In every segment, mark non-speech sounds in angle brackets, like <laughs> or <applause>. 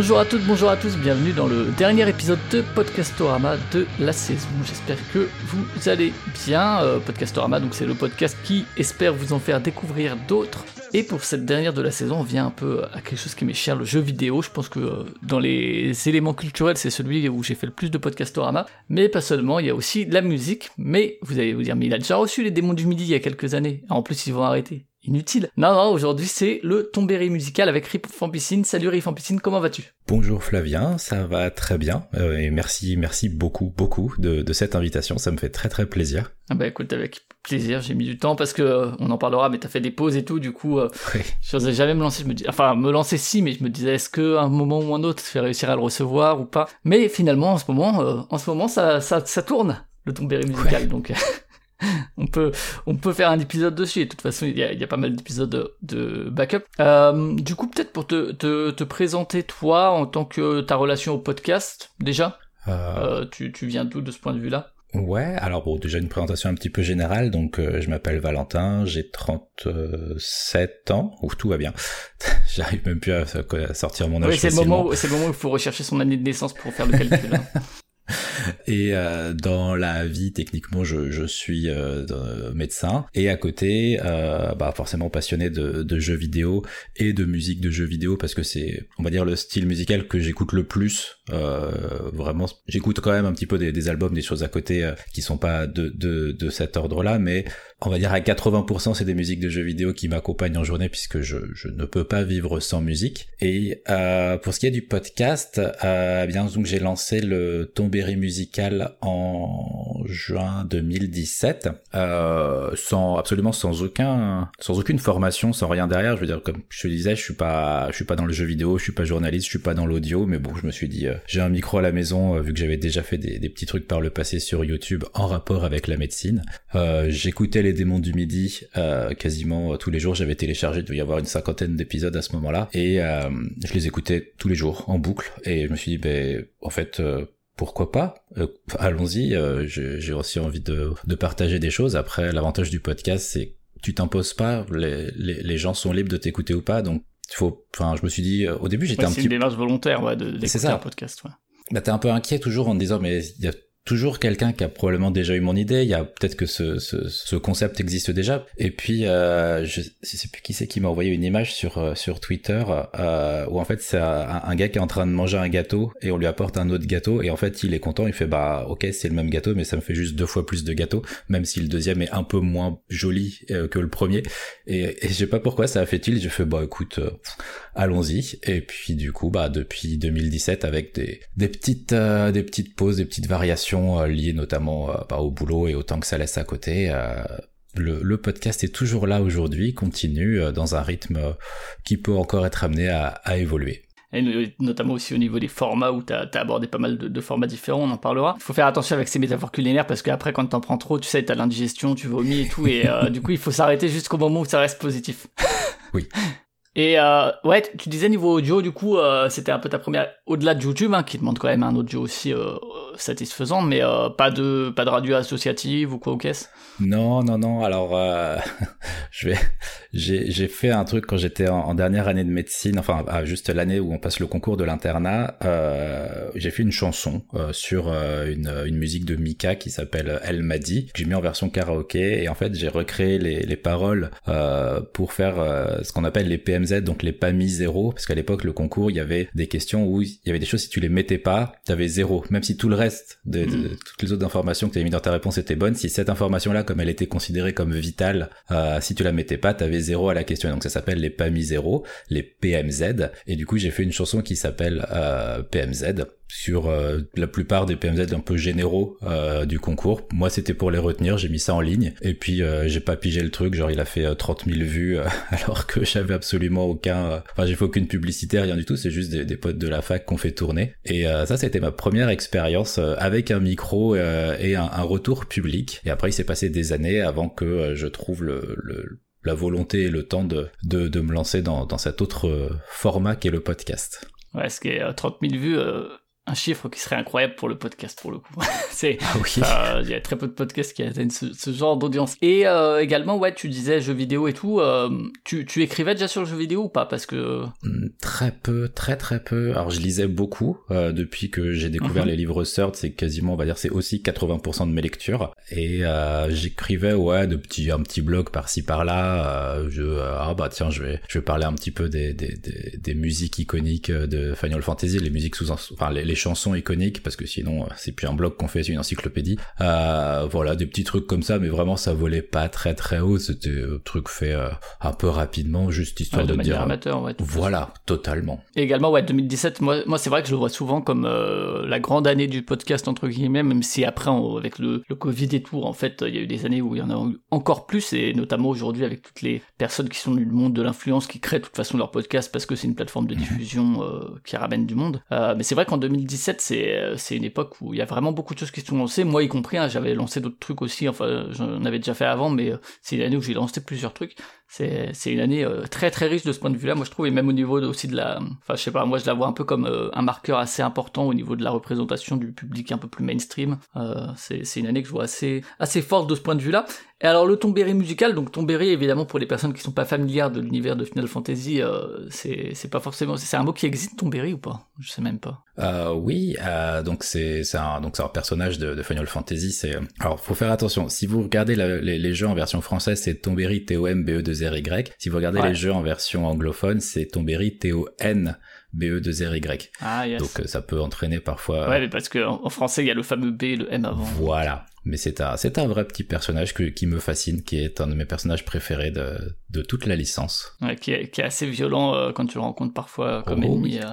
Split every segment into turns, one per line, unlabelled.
Bonjour à toutes, bonjour à tous, bienvenue dans le dernier épisode de Podcastorama de la saison. J'espère que vous allez bien. Euh, Podcastorama, donc c'est le podcast qui espère vous en faire découvrir d'autres. Et pour cette dernière de la saison, on vient un peu à quelque chose qui m'est cher, le jeu vidéo. Je pense que euh, dans les éléments culturels, c'est celui où j'ai fait le plus de Podcastorama. Mais pas seulement, il y a aussi la musique. Mais vous allez vous dire, mais il a déjà reçu les démons du midi il y a quelques années. En plus, ils vont arrêter inutile. Non, non, aujourd'hui c'est le Tombéry musical avec Rip Piscine. Salut Rip Piscine, comment vas-tu?
Bonjour Flavien, ça va très bien euh, et merci, merci beaucoup, beaucoup de, cette invitation, ça me fait très très plaisir.
Ah bah écoute, avec plaisir, j'ai mis du temps parce que euh, on en parlera, mais t'as fait des pauses et tout, du coup, euh, je n'osais jamais me lancer, je me dis, enfin me lancer si, mais je me disais est-ce que un moment ou un autre, je vais réussir à le recevoir ou pas? Mais finalement, en ce moment, en ce moment, ça, ça, ça tourne le Tombéry musical, donc. <laughs> <laughs> on peut on peut faire un épisode dessus et de toute façon il y a, pas mal d'épisodes de, backup euh, du coup peut-être pour te, te, présenter toi en tant que ta relation au podcast déjà euh... euh tu, tu viens d'où de ce point de vue là
Ouais, alors bon, déjà une présentation un petit peu générale. Donc, euh, je m'appelle Valentin, j'ai 37 ans, ou tout va bien. <laughs> J'arrive même plus à, sortir mon âge.
Oui, c'est le moment, c'est le moment où il faut rechercher son année de naissance pour faire le calcul. Hein. <laughs>
Et euh, dans la vie, techniquement, je, je suis euh, médecin. Et à côté, euh, bah forcément passionné de, jeux vidéo et de musique de jeux vidéo parce que c'est, on va dire, le style musical que j'écoute le plus. Euh, vraiment, j'écoute quand même un petit peu des, des, albums, des choses à côté euh, qui sont pas de, de, de cet ordre-là, mais on va dire à 80% c'est des musiques de jeux vidéo qui m'accompagnent en journée puisque je, je, ne peux pas vivre sans musique. Et euh, pour ce qui est du podcast, euh, bien donc j'ai lancé le Tombéry musical en juin 2017, euh, sans absolument sans aucun, sans aucune formation, sans rien derrière. Je veux dire comme je te disais, je suis pas, je suis pas dans le jeu vidéo, je suis pas journaliste, je suis pas dans l'audio, mais bon, je me suis dit, euh, j'ai un micro à la maison euh, vu que j'avais déjà fait des, des, petits trucs par le passé sur YouTube en rapport avec la médecine. Euh, j'écoutais les les démons du midi euh, quasiment euh, tous les jours. J'avais téléchargé, il devait y avoir une cinquantaine d'épisodes à ce moment-là. Et euh, je les écoutais tous les jours en boucle. Et je me suis dit, ben, en fait, pourquoi pas? Allons-y. J'ai aussi envie de, de, partager des choses. Après, l'avantage du podcast, c'est tu t'imposes pas. Les, les, les, gens sont libres de t'écouter ou pas. Donc, il faut. Enfin, je me suis dit, au début, j'étais un petit.
C'est une démarche volontaire, ouais, d'écouter un podcast. Ouais.
Bah, t'es un peu inquiet toujours en te disant, mais il y a toujours quelqu'un qui a probablement déjà eu mon idée. Il y a peut-être que ce, ce, ce, concept existe déjà. Et puis, euh, je, sais plus qui c'est qui m'a envoyé une image sur euh, sur Twitter euh, où en fait c'est un, gars qui est en train de manger un gâteau et on lui apporte un autre gâteau et en fait il est content. Il fait bah ok c'est le même gâteau mais ça me fait juste deux fois plus de gâteaux même si le deuxième est un peu moins joli euh, que le premier. Et, et je sais pas pourquoi ça a fait il. J'ai fait bah écoute euh, allons-y. Et puis du coup bah depuis 2017 avec des des petites des petites pauses, des petites variations euh, liées notamment euh, bah, au boulot et au temps que ça laisse à côté. Euh, le, podcast est toujours là aujourd'hui, continue dans un rythme qui peut encore être amené à, évoluer
et notamment aussi au niveau des formats où tu as, abordé pas mal de, formats différents, on en parlera. Il faut faire attention avec ces métaphores culinaires parce qu'après quand t'en prends trop, tu sais, t'as l'indigestion, tu vomis et tout, et <laughs> du coup il faut s'arrêter jusqu'au moment où ça reste positif.
oui.
Et euh, ouais, tu disais niveau audio, du coup, euh, c'était un peu ta première, au-delà de YouTube, hein, qui demande quand même un audio aussi euh, satisfaisant, mais pas de pas de radio associative ou quoi au caisse
Non, non, non. Alors, <laughs> je j'ai fait un truc quand j'étais en, dernière année de médecine, enfin juste l'année où on passe le concours de l'internat. j'ai fait une chanson sur une une musique de Mika qui s'appelle Elle m'a dit, que j'ai mis en version karaoké, et en fait j'ai recréé les les paroles pour faire ce qu'on appelle les Donc les pas mis zéro, parce qu'à l'époque le concours il y avait des questions où il y avait des choses si tu les mettais pas, t'avais zéro, même si tout le reste de, mm. toutes les autres informations que tu avais mis dans ta réponse étaient bonnes, si cette information là comme elle était considérée comme vitale, euh, si tu la mettais pas, t'avais zéro à la question. Donc ça s'appelle les pas mis zéro, les PMZ, et du coup j'ai fait une chanson qui s'appelle euh, PMZ sur euh, la plupart des PMZ un peu généraux euh, du concours. Moi, c'était pour les retenir, j'ai mis ça en ligne. Et puis, euh, j'ai pas pigé le truc, genre il a fait 30 000 vues, <laughs> alors que j'avais absolument aucun... Enfin, j'ai fait aucune publicité, rien du tout, c'est juste des, potes de la fac qu'on fait tourner. Et ça, c'était ma première expérience avec un micro et un, retour public. Et après, il s'est passé des années avant que je trouve le, la volonté et le temps de, de, de me lancer dans, dans cet autre format qu'est le podcast.
Ouais, ce qui est 30 000 vues un chiffre qui serait incroyable pour le podcast pour le coup. <laughs> c'est
Ah oui.
euh, il y a très peu de podcasts qui atteignent ce, ce genre d'audience. Et euh, également ouais, tu disais jeux vidéo et tout. euh, tu, tu écrivais déjà sur le jeu vidéo ou pas? Parce que
Hmm, Très peu, très très peu. Alors je lisais beaucoup depuis que j'ai découvert
Mhm.
les livres Third, c'est quasiment, on va dire, c'est aussi 80% de mes lectures. Et j'écrivais ouais de petits, un petit blog par-ci par-là. Je ah bah tiens, je vais je vais parler un petit peu des des, des, des musiques iconiques de Final Fantasy, les musiques sous enfin les, les chansons iconiques parce que sinon euh, c'est plus un blog qu'on fait, c'est une encyclopédie. Euh, voilà des petits trucs comme ça, mais vraiment ça volait pas très très haut. C'était un truc fait euh, un peu rapidement, juste histoire
ouais, de
de
manière
dire.
amateur, ouais. façon.
Voilà, totalement.
Et également, ouais, 2017, moi, moi c'est vrai que je le vois souvent comme euh, la grande année du podcast, entre guillemets, même si après, on- avec le, le Covid et tout, en fait, il y a eu des années où il y en a eu encore plus, et notamment aujourd'hui avec toutes les personnes qui sont du monde de l'influence, qui créent de toute façon leur podcast parce que c'est une plateforme de diffusion euh, qui ramène du monde. Euh, mais c'est vrai qu'en 2017, c'est euh, c'est une époque où il y a vraiment beaucoup de choses qui se sont lancées, moi y compris, hein, j'avais lancé d'autres trucs aussi, enfin, j'en avais déjà fait avant, mais euh, c'est une année où j'ai lancé plusieurs trucs c'est une année euh, très très riche de ce point de vue-là, moi je trouve, et même au niveau aussi de la, enfin je sais pas, moi je la vois un peu comme un marqueur assez important au niveau de la représentation du public un peu plus mainstream. C'est c'est une année que je vois assez assez forte de ce point de vue-là. Et alors le Tombéry musical, donc Tombéry évidemment pour les personnes qui sont pas familières de l'univers de Final Fantasy, euh, c'est c'est pas forcément, c'est un mot qui existe Tombéry ou pas? Je sais même pas.
Euh, oui, euh, donc c'est c'est un donc c'est un personnage de, de Final Fantasy. C'est alors faut faire attention. Si vous regardez la- les, les jeux en version française, c'est Tomberry T O M B E 2 R Y. Si vous regardez
Ouais.
les jeux en version anglophone, c'est Tomberry T O N B E 2 R Y.
Ah yes.
Donc euh, ça peut entraîner parfois.
ouais, mais parce que en, en français il y a le fameux B et le M avant.
Voilà. Mais c'est un c'est un vrai petit personnage que, qui me fascine, qui est un de mes personnages préférés de de toute la licence.
Ouais, qui, est, qui est assez violent euh, quand tu le rencontres parfois euh, comme
Oh,
ennemi. euh, euh,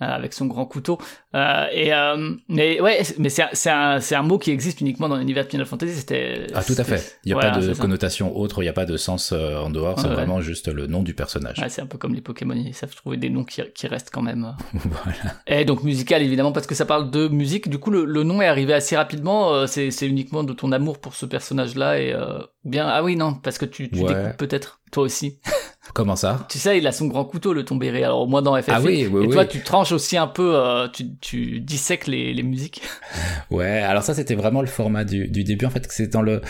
avec son grand couteau. Euh, et euh, mais ouais, mais c'est un, mot qui existe uniquement dans l'univers de Final Fantasy. C'était
Ah tout à fait. Il n'y a pas de connotation autre, il n'y a pas de sens euh, en dehors, c'est
Ouais,
vraiment juste le nom du personnage.
C'est un peu comme les Pokémon, ils savent trouver des noms qui, qui restent quand même. <laughs>
voilà.
Et donc musical évidemment parce que ça parle de musique. Du coup le, le nom est arrivé assez rapidement. c'est uniquement de ton amour pour ce personnage-là et euh, ou bien ah oui non parce que tu, tu peut-être toi aussi. <laughs>
Comment ça
tu sais il a son grand couteau le tombéré. Alors moi dans FF8
Ah oui, oui,
et
oui.
toi tu tranches aussi un peu, euh, tu, tu dissèques les, les musiques. <laughs>
Ouais, alors ça c'était vraiment le format du, du début en fait, c'est dans le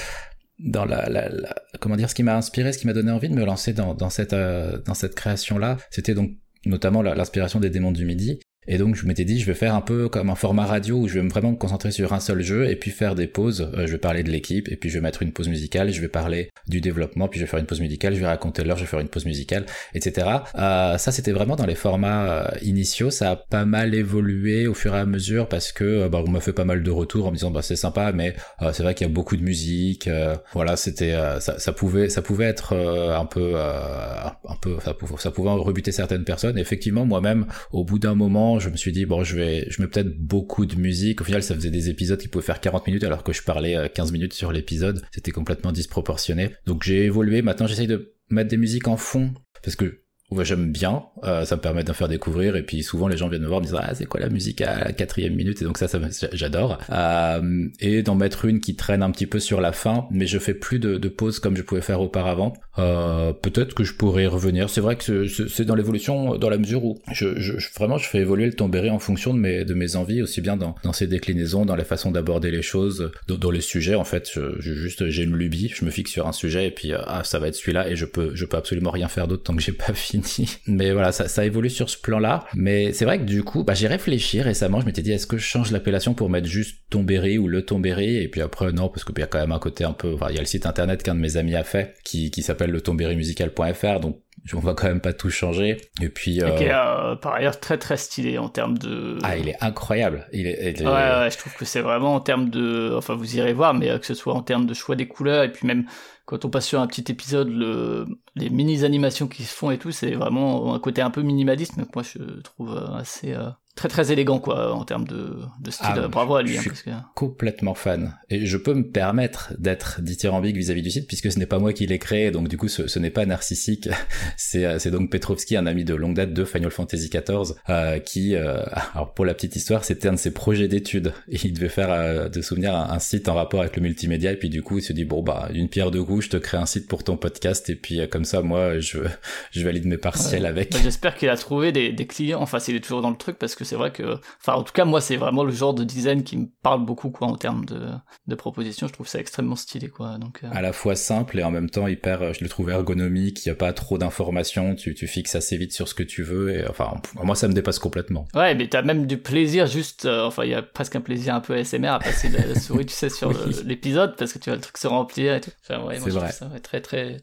dans la, la, la- comment dire ce qui m'a inspiré, ce qui m'a donné envie de me lancer dans dans cette euh, dans cette création là, c'était donc notamment l'inspiration des démons du midi. Et donc je m'étais dit je vais faire un peu comme un format radio où je vais vraiment me concentrer sur un seul jeu et puis faire des pauses. Euh, je vais parler de l'équipe et puis je vais mettre une pause musicale, je vais parler du développement, puis je vais faire une pause musicale, je vais raconter l'heure, je vais faire une pause musicale, etc. Euh, ça c'était vraiment dans les formats euh, initiaux, ça a pas mal évolué au fur et à mesure parce que euh, bah, on m'a fait pas mal de retours en me disant bah c'est sympa mais euh, c'est vrai qu'il y a beaucoup de musique, euh, voilà c'était ça, ça pouvait ça pouvait être un peu un peu ça pouvait, ça pouvait rebuter certaines personnes. Effectivement moi-même au bout d'un moment je me suis dit bon je vais je mets peut-être beaucoup de musique. Au final ça faisait des épisodes qui pouvaient faire 40 minutes alors que je parlais euh, 15 minutes sur l'épisode. C'était complètement disproportionné. Donc j'ai évolué. Maintenant j'essaye de mettre des musiques en fond parce que ouais, j'aime bien, euh, ça me permet d'en faire découvrir et puis souvent les gens viennent me voir me disant ah c'est quoi la musique à la quatrième minute? Et donc ça, ça j'adore. Euh, et d'en mettre une qui traîne un petit peu sur la fin mais je fais plus de, de pauses comme je pouvais faire auparavant. Euh, peut-être que je pourrais y revenir. C'est vrai que c'est- dans l'évolution dans la mesure où je, je, vraiment je fais évoluer le tombéré en fonction de mes de mes envies aussi bien dans dans ses déclinaisons dans la façon d'aborder les choses dans, dans les sujets en fait. Je, je- juste j'ai une lubie je me fixe sur un sujet et puis euh, ah ça va être celui-là et je peux je peux absolument rien faire d'autre tant que j'ai pas <laughs> fini <laughs> mais voilà ça, ça évolue sur ce plan là mais c'est vrai que du coup bah j'ai réfléchi récemment. Je m'étais dit est-ce que je change l'appellation pour mettre juste Tombéry ou le Tombéry et puis après non parce qu'il y a quand même un côté un peu enfin, il y a le site internet qu'un de mes amis a fait qui qui s'appelle le tombérymusical.fr donc on va quand même pas tout changer et puis euh,
Qui est euh, par ailleurs très très stylé en termes de.
ah il est incroyable il est, il est-
Ouais, ouais, je trouve que c'est vraiment en termes de. Enfin, vous irez voir, mais euh, que ce soit en termes de choix des couleurs, et puis même quand on passe sur un petit épisode, le... les mini-animations qui se font et tout, c'est vraiment un côté un peu minimaliste, mais que moi je trouve euh, assez. euh, Très très élégant quoi en termes de, de style.
Ah,
Bravo à lui.
je
hein,
suis
parce que...
complètement fan. Et je peux me permettre d'être dithyrambique vis-à-vis du site puisque ce n'est pas moi qui l'ai créé, donc du coup ce, ce n'est pas narcissique. <laughs> C'est euh, c'est donc Petrovski, un ami de longue date de Final Fantasy XIV, euh, qui, euh, <laughs> alors pour la petite histoire, c'était un de ses projets d'études. Et il devait faire euh, de souvenir un, un site en rapport avec le multimédia. Et puis du coup, il se dit bon bah d'une pierre deux coups, je te crée un site pour ton podcast. Et puis comme ça, moi, je <laughs> je valide mes partiels
Ouais.
avec.
Bah, J'espère qu'il a trouvé des, des clients. Enfin, s'il est toujours dans le truc, parce que que c'est vrai que, enfin, en tout cas, moi, c'est vraiment le genre de design qui me parle beaucoup, quoi, en termes de, de propositions. Je trouve ça extrêmement stylé, quoi. Donc,
à la fois simple et en même temps hyper, je le trouve ergonomique. Il y a pas trop d'informations. Tu, tu fixes assez vite sur ce que tu veux. Et enfin, moi, ça me dépasse complètement.
Ouais, mais t'as même du plaisir juste, enfin, il y a presque un plaisir un peu ASMR à passer la, souris, tu sais, sur <laughs> l'épisode parce que tu vois le truc se remplir et tout. Enfin, ouais, c'est vrai. Ça, très, très,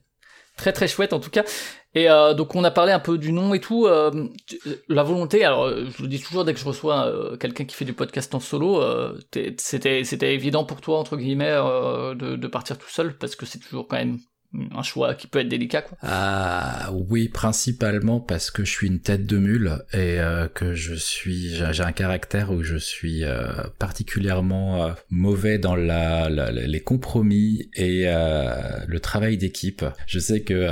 très, très chouette en tout cas. Et euh, donc on a parlé un peu du nom et tout. Euh, la volonté, alors euh, je le dis toujours dès que je reçois quelqu'un qui fait du podcast en solo, c'était évident pour toi entre guillemets de partir tout seul parce que c'est toujours quand même un choix qui peut être délicat quoi.
Ah oui, principalement parce que je suis une tête de mule et euh, que je suis j'ai un caractère où je suis euh, particulièrement euh, mauvais dans la, la, les compromis et le travail d'équipe. Je sais que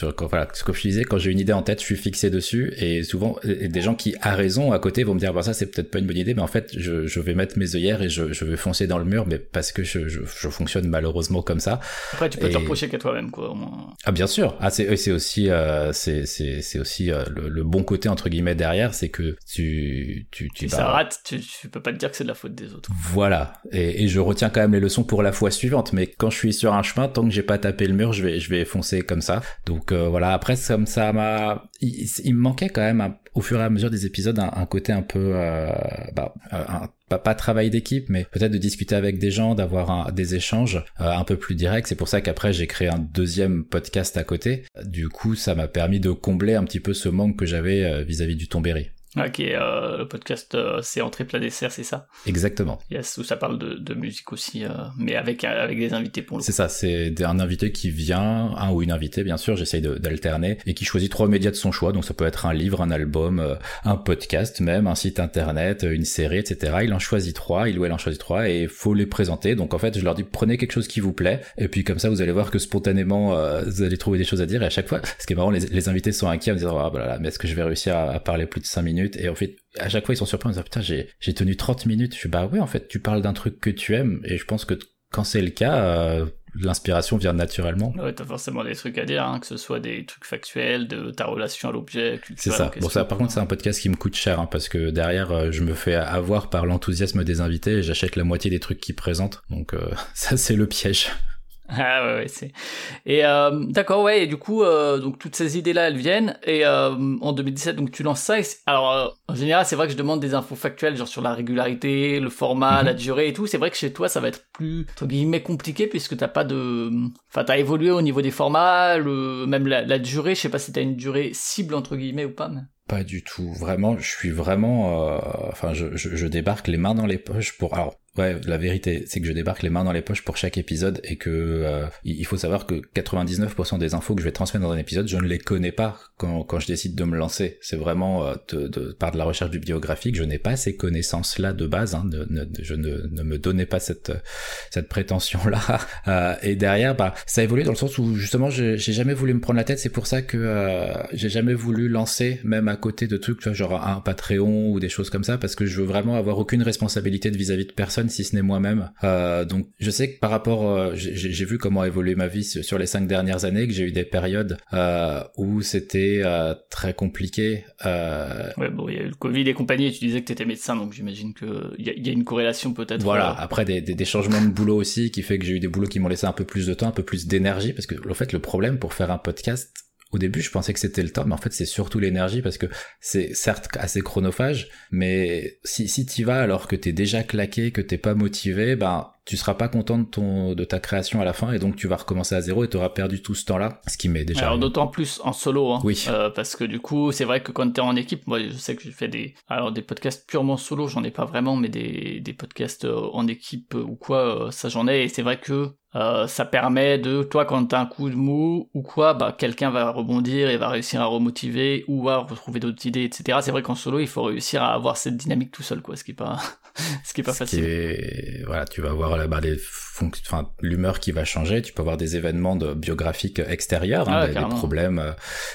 quand, voilà, comme je disais quand j'ai une idée en tête, je suis fixé dessus et souvent des gens qui à raison à côté vont me dire bah ça c'est peut-être pas une bonne idée mais en fait je, je vais mettre mes œillères et je, je vais foncer dans le mur mais parce que je, je, je fonctionne malheureusement comme ça.
Après tu peux te reprocher toi-même, quoi, au moins.
Ah, bien sûr. Ah, c'est, c'est aussi, euh, c'est, c'est, c'est aussi euh, le, bon côté, entre guillemets, derrière, c'est que tu, tu, tu.
ça rate, tu, tu, peux pas te dire que c'est de la faute des autres.
Voilà. Et, et, je retiens quand même les leçons pour la fois suivante, mais quand je suis sur un chemin, tant que j'ai pas tapé le mur, je vais, je vais foncer comme ça. Donc, euh, voilà. Après, comme ça m'a, il, il, me manquait quand même, au fur et à mesure des épisodes, un, un côté un peu, euh, bah, un pas, pas travail d'équipe, mais peut-être de discuter avec des gens, d'avoir des échanges euh, un peu plus directs. C'est pour ça qu'après j'ai créé un deuxième podcast à côté. Du coup, ça m'a permis de combler un petit peu ce manque que j'avais euh, vis-à-vis du Tombéry.
Ok, euh, le podcast euh, c'est Entrée plat dessert, c'est ça?
Exactement.
Yes, où ça parle de, de musique aussi, euh, mais avec avec des invités pour le
C'est ça, c'est un invité qui vient, un ou une invitée bien sûr, j'essaye d'alterner, et qui choisit trois médias de son choix, donc ça peut être un livre, un album, un podcast même, un site internet, une série, etc. Il en choisit trois, il ou elle en choisit trois, et faut les présenter. Donc en fait, je leur dis prenez quelque chose qui vous plaît, et puis comme ça vous allez voir que spontanément vous allez trouver des choses à dire, et à chaque fois, ce qui est marrant, les, les invités sont inquiets en me disant ah bah là, mais est-ce que je vais réussir à, à parler plus de cinq minutes et en fait à chaque fois ils sont surpris en disant putain j'ai j'ai tenu 30 minutes je suis bah ouais en fait tu parles d'un truc que tu aimes et je pense que quand c'est le cas euh, l'inspiration vient naturellement.
Ouais, t'as forcément des trucs à dire, hein, que ce soit des trucs factuels, de ta relation à l'objet.
C'est ça. Bon, ça, par contre, c'est un podcast qui me coûte cher, hein, parce que derrière, euh, je me fais avoir par l'enthousiasme des invités et j'achète la moitié des trucs qu'ils présentent. Donc, euh, <laughs> ça, c'est le piège. <laughs>
Ah ouais, ouais c'est. Et euh, d'accord, ouais. Et du coup, euh, donc toutes ces idées-là, elles viennent. Et euh, en 2017, donc tu lances ça. alors, en général, c'est vrai que je demande des infos factuelles, genre sur la régularité, le format, mhm. la durée et tout. C'est vrai que chez toi, ça va être plus entre guillemets compliqué puisque t'as pas de. Enfin, t'as évolué au niveau des formats, le même la, la durée. Je sais pas si t'as une durée cible entre guillemets ou pas. Mais...
Pas du tout. Vraiment, je suis vraiment. Enfin, je, je, je, débarque les mains dans les poches pour. Alors, Ouais, la vérité, c'est que je débarque les mains dans les poches pour chaque épisode et que euh, il faut savoir que 99% des infos que je vais transmettre dans un épisode, je ne les connais pas quand, quand je décide de me lancer. C'est vraiment euh, de, de, par de la recherche bibliographique, je n'ai pas ces connaissances-là de base. Hein, je ne, ne, me donnais pas cette cette prétention-là. <laughs> Euh, et derrière, bah, ça a évolué dans le sens où justement, j'ai jamais voulu me prendre la tête. C'est pour ça que euh, j'ai jamais voulu lancer, même à côté de trucs, genre un Patreon ou des choses comme ça, parce que je veux vraiment avoir aucune responsabilité vis-à-vis -vis de personne si ce n'est moi-même. Euh, donc je sais que par rapport, euh, j'ai vu comment a évolué ma vie sur les cinq dernières années, que j'ai eu des périodes euh, où c'était très compliqué.
Ouais, bon, il y a eu le Covid et compagnie, et tu disais que tu étais médecin, donc j'imagine que il y, y, a une corrélation peut-être.
Voilà, après des, des, des, changements de boulot aussi, qui fait que j'ai eu des boulots qui m'ont laissé un peu plus de temps, un peu plus d'énergie, parce que en fait le problème pour faire un podcast, au début, je pensais que c'était le temps, mais en fait, c'est surtout l'énergie parce que c'est certes assez chronophage, mais si, si t'y vas alors que t'es déjà claqué, que t'es pas motivé, ben, tu seras pas content de ton de ta création à la fin et donc tu vas recommencer à zéro et tu auras perdu tout ce temps-là, ce qui m'est déjà.
Alors d'autant plus en solo, hein,
oui.
Euh, parce que du coup c'est vrai que quand t'es en équipe, moi je sais que je fais des alors des podcasts purement solo, j'en ai pas vraiment, mais des des podcasts euh, en équipe ou quoi, euh, ça j'en ai et c'est vrai que euh, ça permet de, toi, quand t'as un coup de mou ou quoi, bah, quelqu'un va rebondir et va réussir à remotiver ou à retrouver d'autres idées, etc. C'est vrai qu'en solo, il faut réussir à avoir cette dynamique tout seul, quoi, ce qui est pas, <laughs> ce qui est pas
ce
facile.
Est... Voilà, tu vas avoir bah, les enfin l'humeur qui va changer. Tu peux avoir des événements de biographiques extérieurs, hein, des, problèmes, euh,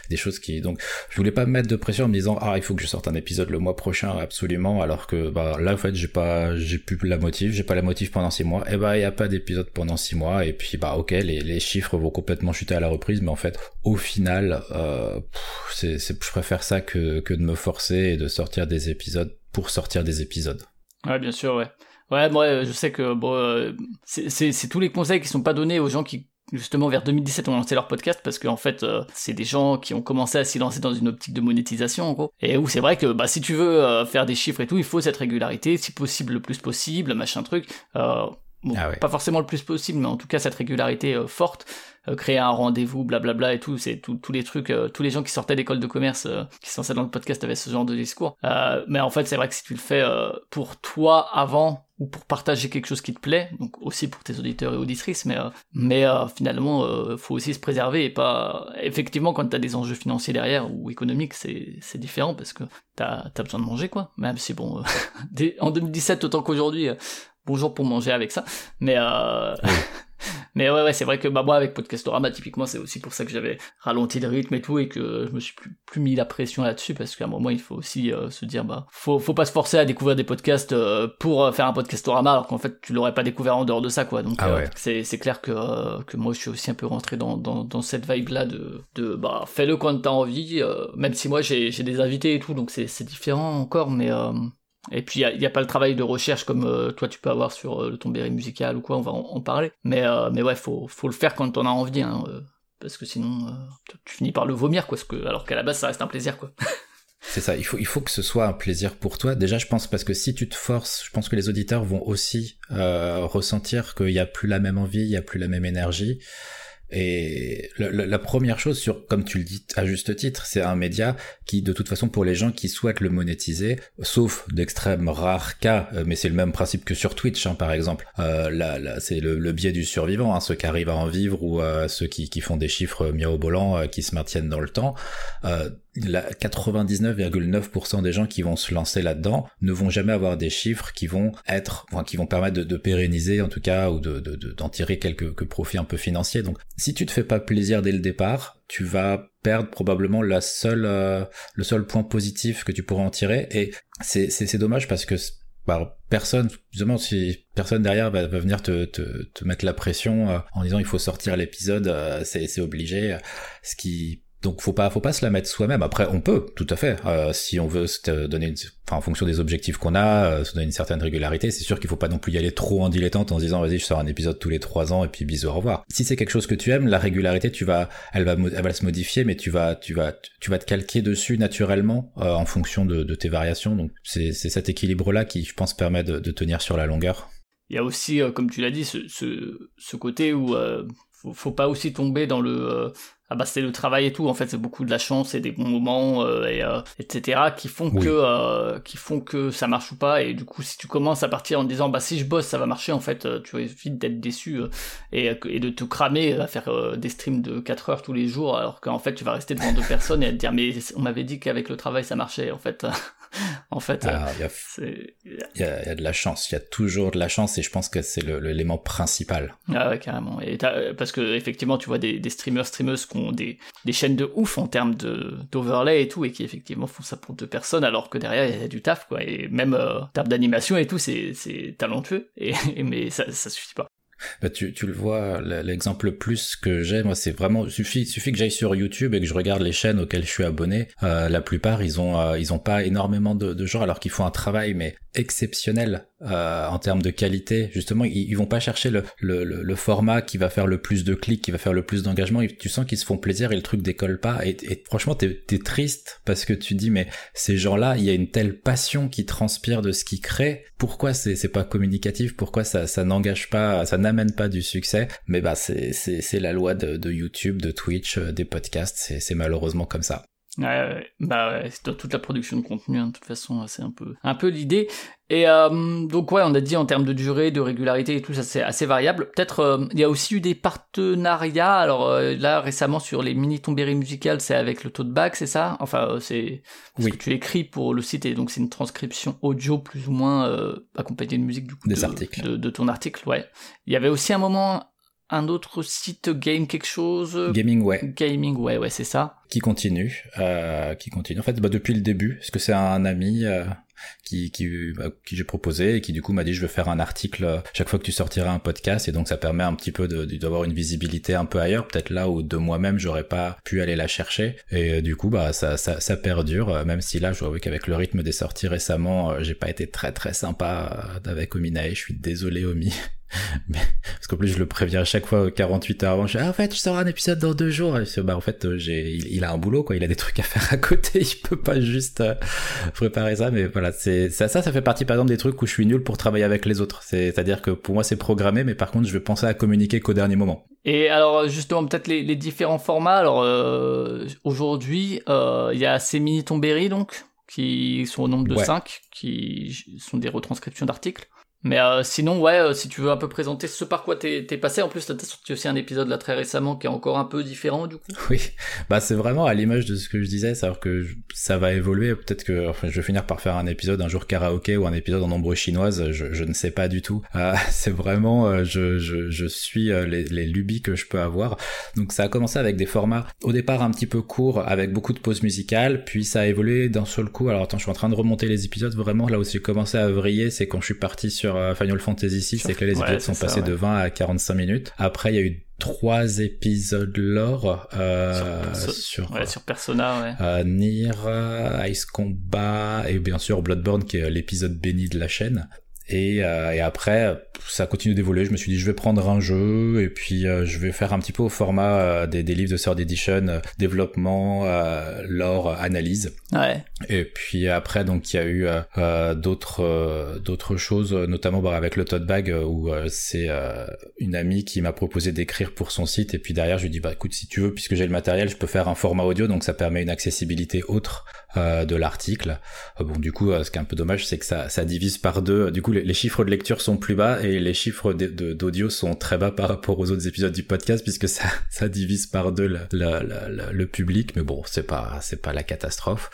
des choses qui. Donc, je voulais pas me mettre de pression en me disant ah il faut que je sorte un épisode le mois prochain absolument, alors que bah là en fait j'ai pas j'ai plus la motive, j'ai pas la motive pendant six mois. Et eh bah il y a pas d'épisode pendant six mois et puis bah ok les, les chiffres vont complètement chuter à la reprise, mais en fait au final euh, c'est je préfère ça que que de me forcer et de sortir des épisodes pour sortir des épisodes.
Ouais bien sûr ouais. Ouais, moi, je sais que bon, euh, c'est tous les conseils qui sont pas donnés aux gens qui justement vers 2017 ont lancé leur podcast parce qu'en en fait euh, c'est des gens qui ont commencé à s'y lancer dans une optique de monétisation en gros et où c'est vrai que bah si tu veux euh, faire des chiffres et tout il faut cette régularité si possible le plus possible machin truc euh, bon, ah pas forcément le plus possible mais en tout cas cette régularité forte euh, créer un rendez-vous, blablabla et tout. C'est tous les trucs, euh, tous les gens qui sortaient d'école de commerce, euh, qui sont dans le podcast avaient ce genre de discours. mais en fait, c'est vrai que si tu le fais pour toi avant ou pour partager quelque chose qui te plaît, donc aussi pour tes auditeurs et auditrices, mais mais finalement, faut aussi se préserver et pas. Effectivement, quand t'as des enjeux financiers derrière ou économiques, c'est c'est différent parce que t'as as besoin de manger quoi. Même si bon, <laughs> en 2017 autant qu'aujourd'hui, bonjour pour manger avec ça, mais <laughs> mais ouais, ouais, c'est vrai que bah, moi, avec Podcastorama, typiquement, c'est aussi pour ça que j'avais ralenti le rythme et tout, et que je me suis plus, plus mis la pression là-dessus, parce qu'à un moment, il faut aussi euh, se dire, bah, faut, faut pas se forcer à découvrir des podcasts euh, pour euh, faire un Podcastorama, alors qu'en fait, tu l'aurais pas découvert en dehors de ça, quoi. Donc, ah c'est, c'est clair que, que moi, je suis aussi un peu rentré dans, dans, dans cette vibe-là de, de, bah, fais-le quand t'as envie, même si moi, j'ai, j'ai des invités et tout, donc c'est, c'est différent encore, mais, et puis il n'y a, pas le travail de recherche comme euh, toi tu peux avoir sur euh, le tombéry musical ou quoi, on va en, parler. Mais, euh, mais ouais, faut, faut le faire quand on a envie, hein, parce que sinon tu finis par le vomir, quoi, que, alors qu'à la base ça reste un plaisir. quoi. <laughs>
C'est ça, il faut, il faut que ce soit un plaisir pour toi. Déjà, je pense parce que si tu te forces, je pense que les auditeurs vont aussi ressentir qu'il n'y a plus la même envie, il n'y a plus la même énergie. Et la, première chose, sur, comme tu le dis à juste titre, c'est un média qui, de toute façon, pour les gens qui souhaitent le monétiser, sauf d'extrêmes rares cas, euh, mais c'est le même principe que sur Twitch, hein, par exemple. Euh, là, là c'est le, biais du survivant, hein, ceux qui arrivent à en vivre ou euh, ceux qui, qui, font des chiffres mirobolants, euh, qui se maintiennent dans le temps. Euh, 99,9% des gens qui vont se lancer là-dedans ne vont jamais avoir des chiffres qui vont être, enfin, qui vont permettre de, pérenniser en tout cas ou de, d'en tirer quelques, profits un peu financiers. Donc, si tu te fais pas plaisir dès le départ, tu vas perdre probablement la seule, euh, le seul point positif que tu pourras en tirer. Et c'est, c'est, dommage parce que bah, personne, justement, si personne derrière va, va venir te, te, te, mettre la pression euh, en disant il faut sortir l'épisode, euh, c'est, c'est obligé, ce qui donc faut pas faut pas se la mettre soi-même. Après on peut tout à fait euh, si on veut se donner une, enfin en fonction des objectifs qu'on a, euh, se donner une certaine régularité. C'est sûr qu'il faut pas non plus y aller trop en dilettante en se disant vas-y je sors un épisode tous les trois ans et puis bisous au revoir. Si c'est quelque chose que tu aimes, la régularité tu vas elle va elle va se modifier mais tu vas tu vas tu vas te calquer dessus naturellement euh, en fonction de, tes variations. Donc c'est cet équilibre là qui je pense permet de, tenir sur la longueur.
Il y a aussi comme tu l'as dit ce, ce, ce côté où faut, faut pas aussi tomber dans le ah bah c'est le travail et tout en fait c'est beaucoup de la chance et des bons moments euh, et euh, etc qui font que euh, qui font que ça marche ou pas et du coup si tu commences à partir en disant bah si je bosse ça va marcher en fait tu vas vite d'être déçu et, et de te cramer à faire des streams de 4 heures tous les jours alors qu'en fait tu vas rester devant deux <laughs> personnes et à te dire mais on m'avait dit qu'avec le travail ça marchait en fait <laughs> en fait,
ah, il y, a, de la chance, il y a toujours de la chance et je pense que c'est l'élément principal.
Ah ouais, carrément. Et parce que effectivement, tu vois des, des streamers, streameuses des, chaînes de ouf en termes d'overlay et tout et qui effectivement font ça pour deux personnes alors que derrière il y a du taf quoi. Et même euh, en termes d'animation et tout, c'est talentueux. Et, <laughs> mais ça, ça suffit pas.
Bah tu, tu le vois, l'exemple le plus que j'ai, moi, c'est vraiment suffit suffit que j'aille sur YouTube et que je regarde les chaînes auxquelles je suis abonné. Euh, la plupart, ils ont euh, ils ont pas énormément de, de alors qu'ils font un travail mais exceptionnel euh, en termes de qualité. Justement, ils, ils vont pas chercher le, le, le, format qui va faire le plus de clics, qui va faire le plus d'engagement. Tu sens qu'ils se font plaisir et le truc décolle pas. Et, et franchement, t'es es triste parce que tu dis mais ces gens-là, il y a une telle passion qui transpire de ce qu'ils créent. Pourquoi c'est pas communicatif? Pourquoi ça ça n'engage pas Ça n'amène pas du succès? Mais bah c'est la loi de, de YouTube, de Twitch, euh, des podcasts. C'est malheureusement comme ça.
Ouais, bah ouais, c'est dans toute la production de contenu, hein, de toute façon, c'est un peu, un peu l'idée. Et euh, donc ouais, on a dit en termes de durée, de régularité et tout ça, c'est assez variable. Peut-être euh, il y a aussi eu des partenariats. Alors euh, là récemment sur les mini tombéries musicales, c'est avec le Tote Bag, c'est ça? Enfin euh, c'est oui. que tu écris pour le site et donc c'est une transcription audio plus ou moins accompagnée de musique du coup
des
de,
articles
de, de, ton article. Ouais. Il y avait aussi un moment un autre site game quelque chose?
Gaming ouais.
Gaming ouais ouais c'est ça.
Qui continue euh, qui continue. En fait bah, depuis le début parce que c'est un ami euh, qui qui, bah, qui j'ai proposé et qui du coup m'a dit je veux faire un article euh, chaque fois que tu sortiras un podcast. Et donc ça permet un petit peu de d'avoir une visibilité un peu ailleurs. Peut-être là où de moi-même j'aurais pas pu aller la chercher. Et euh, du coup bah ça ça, ça perdure. Euh, même si là je vois qu'avec le rythme des sorties récemment j'ai pas été très très sympa avec Ominae je suis désolé Omi. <laughs> Mais, parce qu'en plus je le préviens à chaque fois 48 heures avant je dis ah, en fait je sors un épisode dans deux jours. Et bah en fait j'ai il, il, a un boulot quoi. Il a des trucs à faire à côté. <laughs> Il peut pas juste préparer ça. Mais voilà c'est ça ça ça fait partie par exemple des trucs où je suis nul pour travailler avec les autres. C'est à dire que pour moi c'est programmé mais par contre je vais penser à communiquer qu'au dernier moment.
Et alors justement peut-être les, les, différents formats. Alors euh, aujourd'hui euh, il y a ces mini tomberies donc qui sont au nombre de ouais. 5 qui sont des retranscriptions d'articles mais euh, sinon, ouais, euh, si tu veux un peu présenter ce par quoi t'es passé, en plus t'as sorti aussi un épisode là très récemment qui est encore un peu différent du coup. <laughs>
Oui, bah c'est vraiment à l'image de ce que je disais, c'est-à-dire que ça va évoluer, peut-être que enfin, je vais finir par faire un épisode un jour karaoké ou un épisode en nombre chinoise, je, je ne sais pas du tout. Euh, <laughs> c'est vraiment, euh, je, je, je suis euh, les, les, lubies que je peux avoir. Donc ça a commencé avec des formats au départ un petit peu courts, avec beaucoup de pauses musicales, puis ça a évolué d'un seul coup. Alors attends, je suis en train de remonter les épisodes, vraiment là où j'ai commencé à vriller, c'est quand je suis parti sur Final Fantasy 6, c'est que là, les épisodes ouais, sont passés ouais. de 20 à 45 minutes. Après, il y a eu trois épisodes lore euh,
sur, sur, ouais, sur Persona, ouais.
Euh, Nier, Ice Combat et bien sûr Bloodborne qui est l'épisode béni de la chaîne. Et, euh, et, après, ça continue d'évoluer. Je me suis dit, je vais prendre un jeu et puis euh, je vais faire un petit peu au format euh, des, des, livres de Sword Edition, euh, développement, lore, analyse.
Ouais.
Et puis après, donc il y a eu d'autres d'autres choses, notamment bah, avec le tote bag où c'est une amie qui m'a proposé d'écrire pour son site. Et puis derrière, je lui dis, bah écoute, si tu veux, puisque j'ai le matériel, je peux faire un format audio, donc ça permet une accessibilité autre de l'article. bon, du coup, ce qui est un peu dommage, c'est que ça, ça divise par deux. Du coup, les, les, chiffres de lecture sont plus bas et les chiffres d'audio sont très bas par rapport aux autres épisodes du podcast puisque ça, <laughs> divise par deux le public. Mais bon, c'est pas, c'est pas la catastrophe.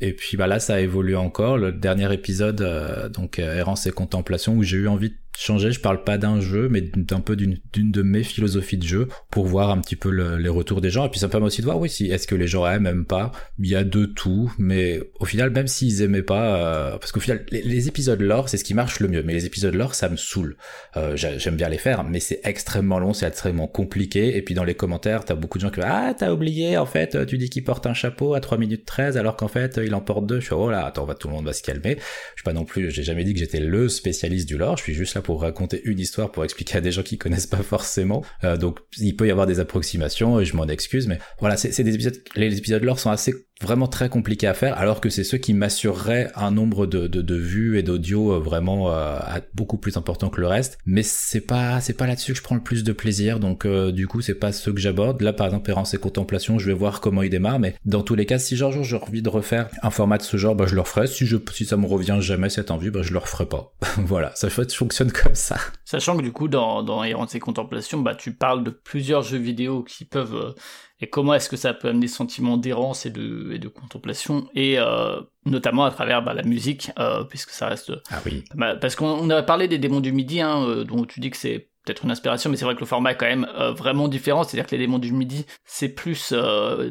Et puis bah là, ça a évolué encore. Le dernier épisode, euh, donc euh, Errance et Contemplation, où j'ai eu envie de changer. Je parle pas d'un jeu, mais d'un peu d'une de mes philosophies de jeu pour voir un petit peu le, les retours des gens. Et puis ça me permet aussi de voir, oui, si est-ce que les gens aiment, aiment pas? Il y a de tout, mais au final, même s'ils aimaient pas, euh, parce qu'au final, les, les, épisodes lore, c'est ce qui marche le mieux. Mais les épisodes lore, ça me saoule. Euh, J'aime bien les faire, mais c'est extrêmement long, c'est extrêmement compliqué. Et puis dans les commentaires, t'as beaucoup de gens qui ah t'as oublié, en fait, tu dis qu'il porte un chapeau à 3 minutes 13 alors qu'en fait il en porte deux. Je suis oh là, attends, tout le monde va se calmer. Je suis pas non plus, j'ai jamais dit que j'étais le spécialiste du lore. Je suis juste là pour raconter une histoire pour expliquer à des gens qui connaissent pas forcément. Euh, donc il peut y avoir des approximations et je m'en excuse, mais voilà, c'est des épisodes, les épisodes lore sont assez vraiment très compliqué à faire, alors que c'est ceux qui m'assureraient un nombre de, de, de vues et d'audio euh, vraiment euh, beaucoup plus important que le reste. Mais c'est pas c'est pas là-dessus que je prends le plus de plaisir, donc euh, du coup c'est pas ceux que j'aborde. Là par exemple Errance et Contemplation, je vais voir comment il démarre, mais dans tous les cas, si genre j'ai envie de refaire un format de ce genre, bah je le referai. Si je si ça me revient jamais cette envie, bah je le referai pas. <laughs> voilà, ça fonctionne comme ça.
Sachant que du coup dans dans Errance et Contemplation, bah tu parles de plusieurs jeux vidéo qui peuvent et comment est-ce que ça peut amener sentiment d'errance et de, et de contemplation, et euh, notamment à travers bah, la musique, euh, puisque ça reste...
Ah oui.
Bah, parce qu'on a parlé des démons du midi, hein, euh, dont tu dis que c'est peut-être une inspiration, mais c'est vrai que le format est quand même euh, vraiment différent. C'est-à-dire que les démons du midi, c'est plus. Euh,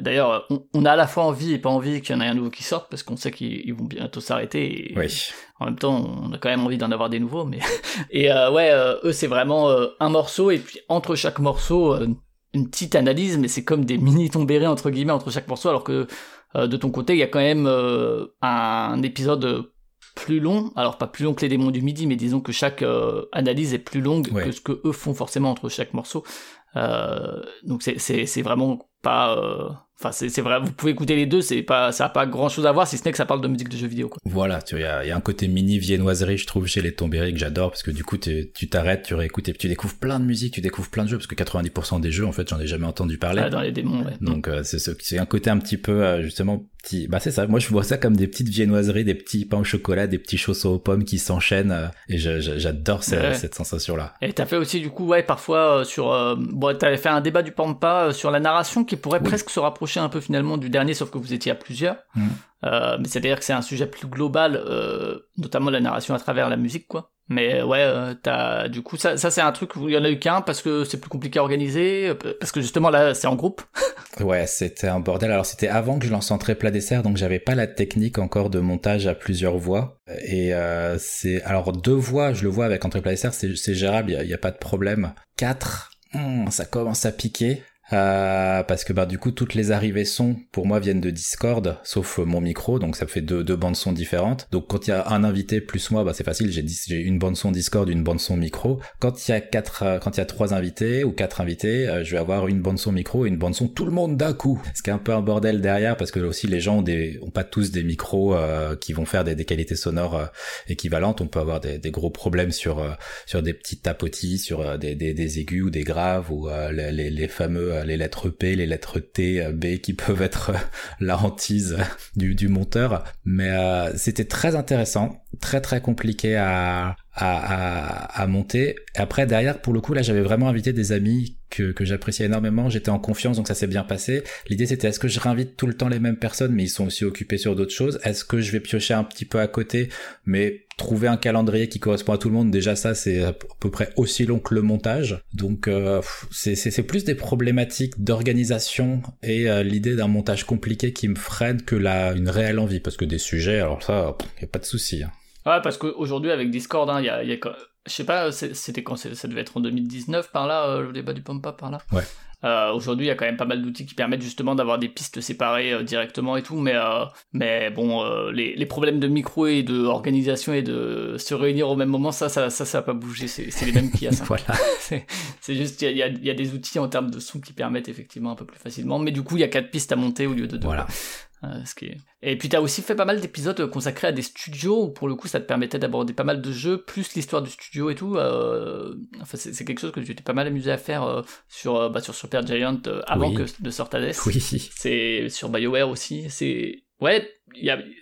D'ailleurs, on, on, a à la fois envie et pas envie qu'il y en ait un nouveau qui sorte parce qu'on sait qu'ils vont bientôt s'arrêter.
Oui.
En même temps, on a quand même envie d'en avoir des nouveaux, mais <laughs> et euh, ouais, eux c'est vraiment un morceau et puis entre chaque morceau une petite analyse, mais c'est comme des mini tombérés entre guillemets entre chaque morceau, alors que euh, de ton côté, il y a quand même euh, un épisode plus long, alors pas plus long que les démons du midi, mais disons que chaque euh, analyse est plus longue
ouais.
que ce que eux font forcément entre chaque morceau. donc c'est vraiment pas Enfin, c'est vrai, vous pouvez écouter les deux, c'est pas, ça a pas grand chose à voir si ce n'est que ça parle de musique de jeux vidéo, quoi.
Voilà, il y a, y a, un côté mini viennoiserie, je trouve, chez les Tombéry que j'adore parce que du coup, tu t'arrêtes, tu réécoutes et tu découvres plein de musique, tu découvres plein de jeux parce que 90% des jeux, en fait, j'en ai jamais entendu parler.
Ah, dans les démons, ouais.
Donc, euh, c'est un côté un petit peu, euh, justement, petit, bah c'est ça. Moi, je vois ça comme des petites viennoiseries, des petits pains au chocolat, des petits chaussons aux pommes qui s'enchaînent euh, et j'adore cette sensation-là.
Et t'as fait aussi, du coup, ouais, parfois sur, bon, t'avais fait un débat du Pampa sur la narration qui pourrait presque se rapprocher un peu finalement du dernier, sauf que vous étiez à plusieurs. Mm. Euh, mais c'est-à-dire que c'est un sujet plus global, euh, notamment la narration à travers la musique, quoi. Mais ouais, euh, t'as du coup ça, ça c'est un truc où il y en a eu qu'un parce que c'est plus compliqué à organiser, parce que justement là c'est en groupe. <laughs>
ouais, c'était un bordel. Alors c'était avant que je lance en très plat dessert, donc j'avais pas la technique encore de montage à plusieurs voix. Et c'est alors deux voix, je le vois avec entrée plat dessert, c'est gérable, il y, a pas de problème. Quatre, hmm, ça commence à piquer. Euh, parce que bah du coup toutes les arrivées son pour moi viennent de Discord sauf euh, mon micro donc ça fait deux, deux bandes son différentes. Donc quand il y a un invité plus moi bah c'est facile j'ai une bande son Discord une bande son micro. Quand il y a quatre euh, quand il y a trois invités ou quatre invités je vais avoir une bande son micro et une bande son tout le monde d'un coup. Ce qui est un peu un bordel derrière parce que aussi les gens ont des ont pas tous des micros qui vont faire des, des qualités sonores équivalentes. On peut avoir des, des gros problèmes sur sur des petites tapotis sur des, des, des aigus ou des graves ou les, les fameux euh, les lettres P, les lettres T, euh, B qui <laughs> peuvent être euh, la hantise du, du monteur. Mais c'était très intéressant, très très compliqué à, à, à, monter. Après, derrière, pour le coup, là, j'avais vraiment invité des amis que, que j'appréciais énormément. J'étais en confiance, donc ça s'est bien passé. L'idée, c'était est-ce que je réinvite tout le temps les mêmes personnes, mais ils sont aussi occupés sur d'autres choses? Est-ce que je vais piocher un petit peu à côté, mais trouver un calendrier qui correspond à tout le monde? Déjà, ça, c'est à peu près aussi long que le montage. Donc, euh, c'est plus des problématiques d'organisation et euh, l'idée d'un montage compliqué qui me freine que la, une réelle envie. Parce que des sujets, alors ça, il a pas de souci. Hein.
Ouais, parce qu'aujourd'hui, avec Discord, il hein, y, a, y a, je sais pas, c'était quand ça devait être en 2019 par là, euh, le débat du Pampa par là.
Ouais.
Euh, Aujourd'hui, il y a quand même pas mal d'outils qui permettent justement d'avoir des pistes séparées euh, directement et tout, mais euh, mais bon, les, les, problèmes de micro et de organisation et de se réunir au même moment, ça, ça, ça, ça a pas bougé. C'est les mêmes qu'il y a. <laughs>
voilà. <laughs>
C'est juste, il y a, y a, des outils en termes de son qui permettent effectivement un peu plus facilement, mais du coup, il y a quatre pistes à monter au lieu de deux.
Voilà.
Euh, et puis tu as aussi fait pas mal d'épisodes consacrés à des studios où pour le coup ça te permettait d'aborder pas mal de jeux, plus l'histoire du studio et tout. Euh... Enfin, c'est quelque chose que tu t'es pas mal amusé à faire euh, sur, bah, sur Super Giant avant que de sorte Hades.
Oui.
C'est sur BioWare aussi. C'est ouais,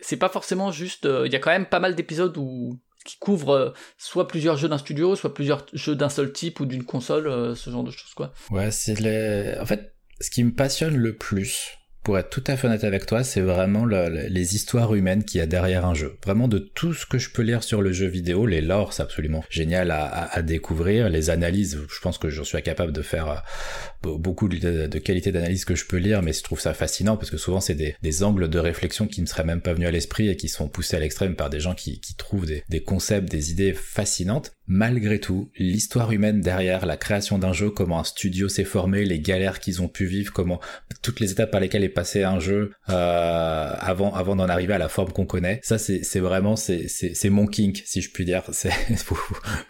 c'est pas forcément juste. Il y a quand même pas mal d'épisodes où qui couvrent soit plusieurs jeux d'un studio, soit plusieurs jeux d'un seul type ou d'une console, ce genre de choses quoi.
Ouais, c'est les. En fait, ce qui me passionne le plus pour être tout à fait honnête avec toi, c'est vraiment les histoires humaines qu'il y a derrière un jeu. Vraiment de tout ce que je peux lire sur le jeu vidéo, les lores, c'est absolument génial à, découvrir. Les analyses, je pense que je suis capable de faire euh, beaucoup de, de qualité d'analyse que je peux lire, mais je trouve ça fascinant parce que souvent c'est des, angles de réflexion qui ne seraient même pas venus à l'esprit et qui sont poussés à l'extrême par des gens qui, trouvent des, concepts, des idées fascinantes. Malgré tout, l'histoire humaine derrière la création d'un jeu, comment un studio s'est formé, les galères qu'ils ont pu vivre, comment toutes les étapes par lesquelles est passé un jeu euh, avant avant d'en arriver à la forme qu'on connaît. Ça c'est vraiment c'est c'est mon kink si je puis dire. <laughs> Vous,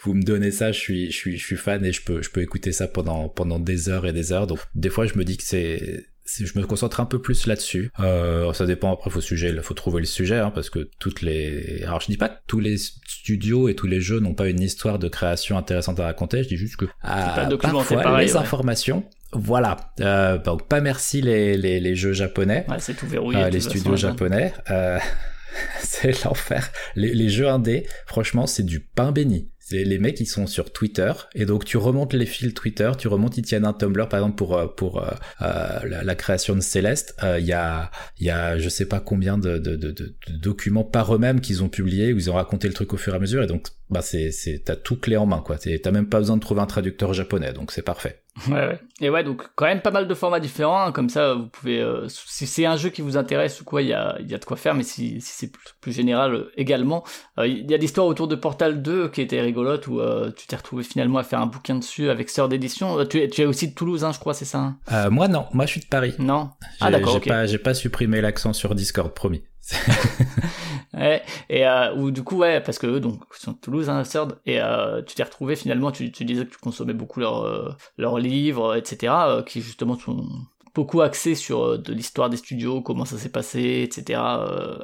vous me donnez ça, je suis je suis je suis fan et je peux je peux écouter ça pendant pendant des heures et des heures. Donc des fois je me dis que c'est je me concentre un peu plus là-dessus. Euh, ça dépend après faut sujet, faut trouver le sujet hein, parce que toutes les alors je dis pas que tous les studios et tous les jeux n'ont pas une histoire de création intéressante à raconter, je dis juste que
ah, parfois
les informations voilà, euh, donc pas merci les, les, les jeux japonais,
ouais, c'est tout verrouillé,
euh, les studios japonais, euh, <laughs> c'est l'enfer. Les, les jeux indés, franchement, c'est du pain béni. Les mecs qui sont sur Twitter et donc tu remontes les fils Twitter, tu remontes, ils tiennent un Tumblr par exemple pour euh, pour euh, euh, la, création de Céleste. Il y a y a je sais pas combien de, de documents par eux-mêmes qu'ils ont publiés où ils ont raconté le truc au fur et à mesure et donc bah c'est t'as tout clé en main quoi. T'as même pas besoin de trouver un traducteur japonais donc c'est parfait. <laughs>
Ouais, ouais. Et ouais, donc quand même pas mal de formats différents, hein, comme ça vous pouvez, euh, si c'est un jeu qui vous intéresse ou quoi, il y a, y a de quoi faire, mais si, si c'est plus, général euh, également, euh, il y a l'histoire autour de Portal 2 qui était rigolote, où tu t'es retrouvé finalement à faire un bouquin dessus avec Sœur d'édition. Tu, es, tu es aussi de Toulouse, hein, je crois, c'est ça
hein? Moi non, moi je suis de Paris.
Non?
Ah d'accord, J'ai pas, j'ai pas supprimé l'accent sur Discord, promis. <laughs>
ouais, et euh, ou du coup ouais parce que eux donc sont de Toulouse hein, et euh, tu t'es retrouvé finalement tu, tu disais que tu consommais beaucoup leurs euh, leurs livres etc euh, qui justement sont beaucoup axé sur de l'histoire des studios, comment ça s'est passé, etc.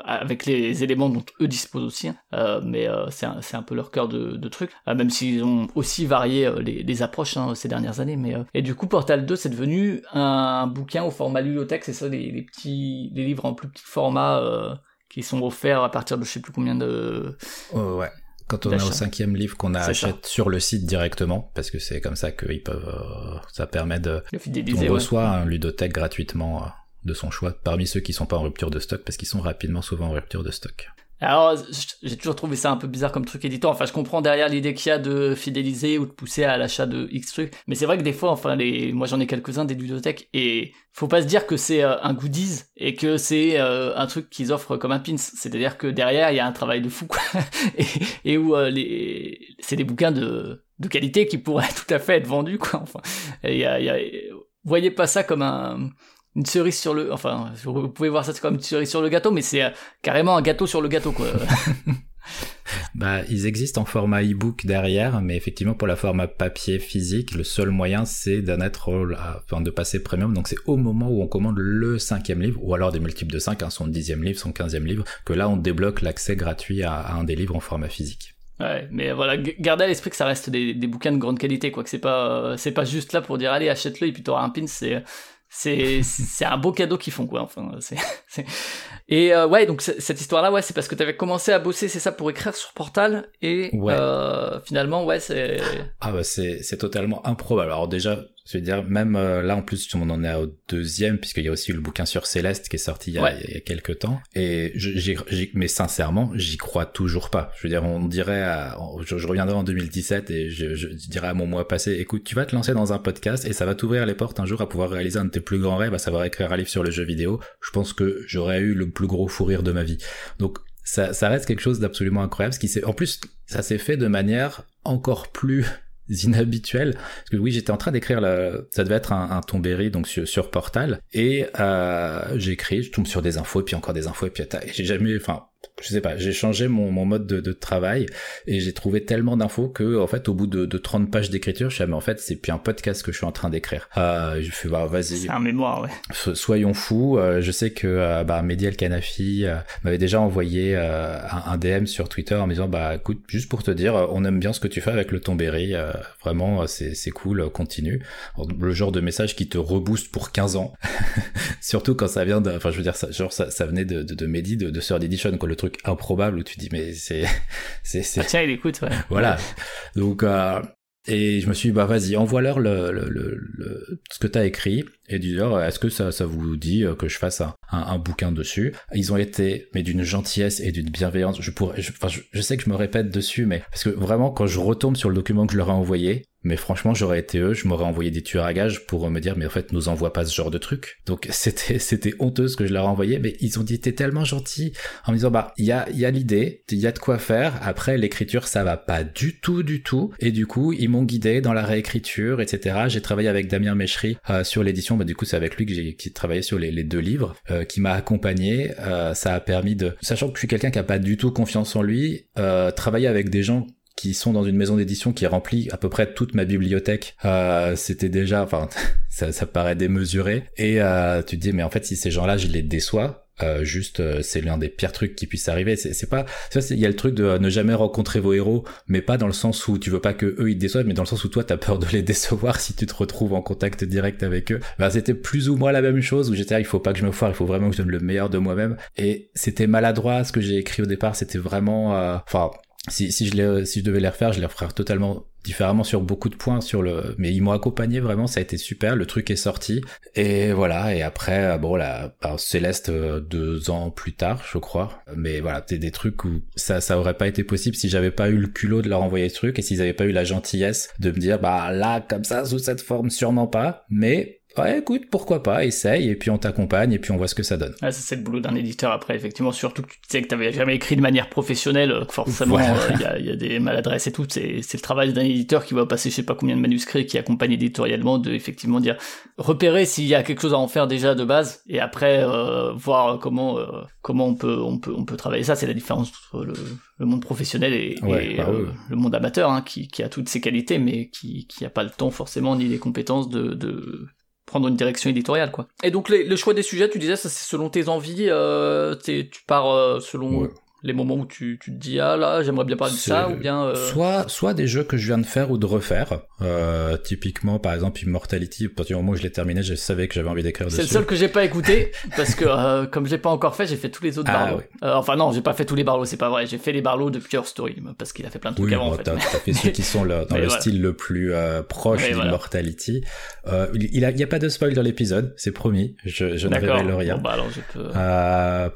avec les éléments dont eux disposent aussi. Hein. mais c'est un, un, peu leur cœur de, de truc. même s'ils ont aussi varié les, les approches hein, ces dernières années. Mais et du coup, Portal 2 c'est devenu un, bouquin au format bibliothèque, c'est ça, les, les, petits, les livres en plus petit format qui sont offerts à partir de je sais plus combien de.
Ouais. Quand on est au cinquième livre qu'on achète sur le site directement, parce que c'est comme ça qu'ils peuvent, euh, ça permet de, on reçoit un ludothèque gratuitement euh, de son choix parmi ceux qui sont pas en rupture de stock, parce qu'ils sont rapidement souvent en rupture de stock.
Alors, j'ai toujours trouvé ça un peu bizarre comme truc éditeur. Enfin, je comprends derrière l'idée qu'il y a de fidéliser ou de pousser à l'achat de X trucs. Mais c'est vrai que des fois, enfin, les, moi j'en ai quelques-uns des ludothèques et faut pas se dire que c'est euh, un goodies et que c'est euh, un truc qu'ils offrent comme un pins. C'est-à-dire que derrière, il y a un travail de fou, quoi. <laughs> et, où euh, les, c'est des bouquins de, de qualité qui pourraient <laughs> tout à fait être vendus, quoi. Enfin, y a, y a, voyez pas ça comme un, une cerise sur le enfin vous pouvez voir ça comme une cerise sur le gâteau mais c'est euh, carrément un gâteau sur le gâteau quoi <laughs>
bah ils existent en format e-book derrière mais effectivement pour la format papier physique le seul moyen c'est d'en être enfin de passer premium donc c'est au moment où on commande le cinquième livre ou alors des multiples de 5 hein, son dixième livre son quinzième livre que là on débloque l'accès gratuit à, un des livres en format physique
Ouais, mais voilà, gardez à l'esprit que ça reste des, des, bouquins de grande qualité, quoi. Que c'est pas, euh, c'est pas juste là pour dire allez achète-le et puis t'auras un pin. C'est, c'est c'est un beau cadeau qu'ils font quoi enfin c'est et euh, ouais donc cette histoire là ouais c'est parce que t'avais commencé à bosser c'est ça pour écrire sur Portal et euh, finalement ouais c'est
ah bah c'est c'est totalement improbable. Alors déjà je veux dire, même euh, là en plus, on en est au deuxième, puisqu'il y a aussi le bouquin sur Céleste qui est sorti il y a, il y a quelques temps. Et mais sincèrement, j'y crois toujours pas. Je veux dire, on dirait, à, je, reviendrai en 2017 et je, je, dirais à mon mois passé, écoute, tu vas te lancer dans un podcast et ça va t'ouvrir les portes un jour à pouvoir réaliser un de tes plus grands rêves, à savoir écrire un livre sur le jeu vidéo. Je pense que j'aurais eu le plus gros fou rire de ma vie. Donc ça, ça reste quelque chose d'absolument incroyable. Ce qui s'est, en plus, ça s'est fait de manière encore plus <laughs> inhabituel parce que oui j'étais en train d'écrire le ça devait être un, un Tombéry donc sur, sur Portal. Et euh, j'écris je tombe sur des infos et puis encore des infos et puis j'ai jamais enfin je sais pas, j'ai changé mon, mon mode de, de, travail et j'ai trouvé tellement d'infos que en fait au bout de, de 30 pages d'écriture, je suis mais en fait c'est plus un podcast que je suis en train d'écrire. Euh, je fais bah vas-y.
C'est un mémoire, ouais.
Soyons fous. Euh, je sais que euh, bah Mehdi El Kanafi euh, m'avait déjà envoyé euh, un, un, DM sur Twitter en me disant bah écoute juste pour te dire, on aime bien ce que tu fais avec le Tombéry, vraiment c'est c'est cool, continue. le genre de message qui te rebooste pour 15 ans, <laughs> surtout quand ça vient de, enfin je veux dire ça, genre ça, ça venait de de, de Mehdi de, de Third Edition quoi le truc improbable où tu dis mais <laughs> c'est c'est
ah, tiens il écoute ouais.
voilà donc euh, et je me suis dit bah vas-y envoie-leur le, le, le, ce que t'as écrit et dis-leur est-ce que ça ça vous dit que je fasse un, un, bouquin dessus? Ils ont été mais d'une gentillesse et d'une bienveillance je pourrais je, je, je, sais que je me répète dessus mais parce que vraiment quand je retombe sur le document que je leur ai envoyé mais franchement, j'aurais été eux, je m'aurais envoyé des tueurs à gages pour me dire, mais en fait, nous envoie pas ce genre de truc. Donc, <laughs> c'était, c'était honteux ce que je leur ai envoyé, mais ils ont dit, t'es tellement gentil, en me disant, bah, il y a, y a l'idée, il y a de quoi faire. Après, l'écriture, ça va pas du tout, du tout. Et du coup, ils m'ont guidé dans la réécriture, etc. J'ai travaillé avec Damien Méchery euh, sur l'édition, bah, du coup, c'est avec lui que j'ai travaillé sur les, deux livres, euh, qui m'a accompagné. Euh, ça a permis de, sachant que je suis quelqu'un qui a pas du tout confiance en lui, travailler avec des gens qui sont dans une maison d'édition qui remplit à peu près toute ma bibliothèque, euh, c'était déjà, enfin, <laughs> ça, ça, paraît démesuré. Et euh, tu te dis, mais en fait, si ces gens-là, je les déçois, euh, juste, euh, c'est l'un des pires trucs qui puissent arriver. C'est pas, il y a le truc de ne jamais rencontrer vos héros, mais pas dans le sens où tu veux pas que eux ils te déçoivent, mais dans le sens où toi t'as peur de les <laughs> décevoir si tu te retrouves en contact direct avec eux. Ben, c'était plus ou moins la même chose où j'étais, il faut pas que je me foire, il faut vraiment que je donne le meilleur de moi-même. Et c'était maladroit ce que j'ai écrit au départ, c'était vraiment, euh, enfin si, si, je les, si je devais les refaire, je les referais totalement différemment sur beaucoup de points sur le mais ils m'ont accompagné vraiment ça a été super le truc est sorti. Et voilà et après bon là Céleste euh, deux ans plus tard je crois. Mais voilà c'était des trucs où ça ça aurait pas été possible si j'avais pas eu le culot de leur envoyer ce truc et s'ils avaient pas eu la gentillesse de me dire bah là comme ça sous cette forme sûrement pas. Mais Ouais, écoute, pourquoi pas, essaye, et puis on t'accompagne, et puis on voit ce que ça donne.
Ah, ça c'est le boulot d'un éditeur après, effectivement, surtout que tu sais que t'avais jamais écrit de manière professionnelle, euh, forcément, euh, il y, a, y, a, des maladresses et tout, c'est, c'est le travail d'un éditeur qui va passer je sais pas combien de manuscrits, qui accompagne éditorialement, de effectivement dire, repérer s'il y a quelque chose à en faire déjà de base, et après, euh, voir comment, euh, comment on peut, on peut, on peut travailler. Ça, c'est la différence entre le, le monde professionnel et, et bah le monde amateur, hein, qui, qui a toutes ses qualités, mais qui, qui a pas le temps forcément, ni les compétences de, de prendre une direction éditoriale, quoi. Et donc, le choix des sujets, tu disais, ça c'est selon tes envies, euh, tu pars selon les moments où tu, tu te dis ah là j'aimerais bien parler de ça ou bien euh,
soit soit des jeux que je viens de faire ou de refaire. Euh, typiquement par exemple Immortality à partir du moment où je l'ai terminé je savais que j'avais envie d'écrire dessus
c'est le seul que j'ai pas écouté <laughs> parce que euh, comme je l'ai pas encore fait j'ai fait tous les autres ah, Barlow euh, enfin non j'ai pas fait tous les Barlow c'est pas vrai. J'ai fait les Barlow depuis Pure Story parce qu'il a fait plein de trucs avant
en
fait.
t'as, fait ceux qui sont <laughs> dans le style le plus proche d'Immortality. Il, a, il y a pas de spoil dans l'épisode c'est promis. Je, je ne révèle rien.
Bon, bah alors je peux...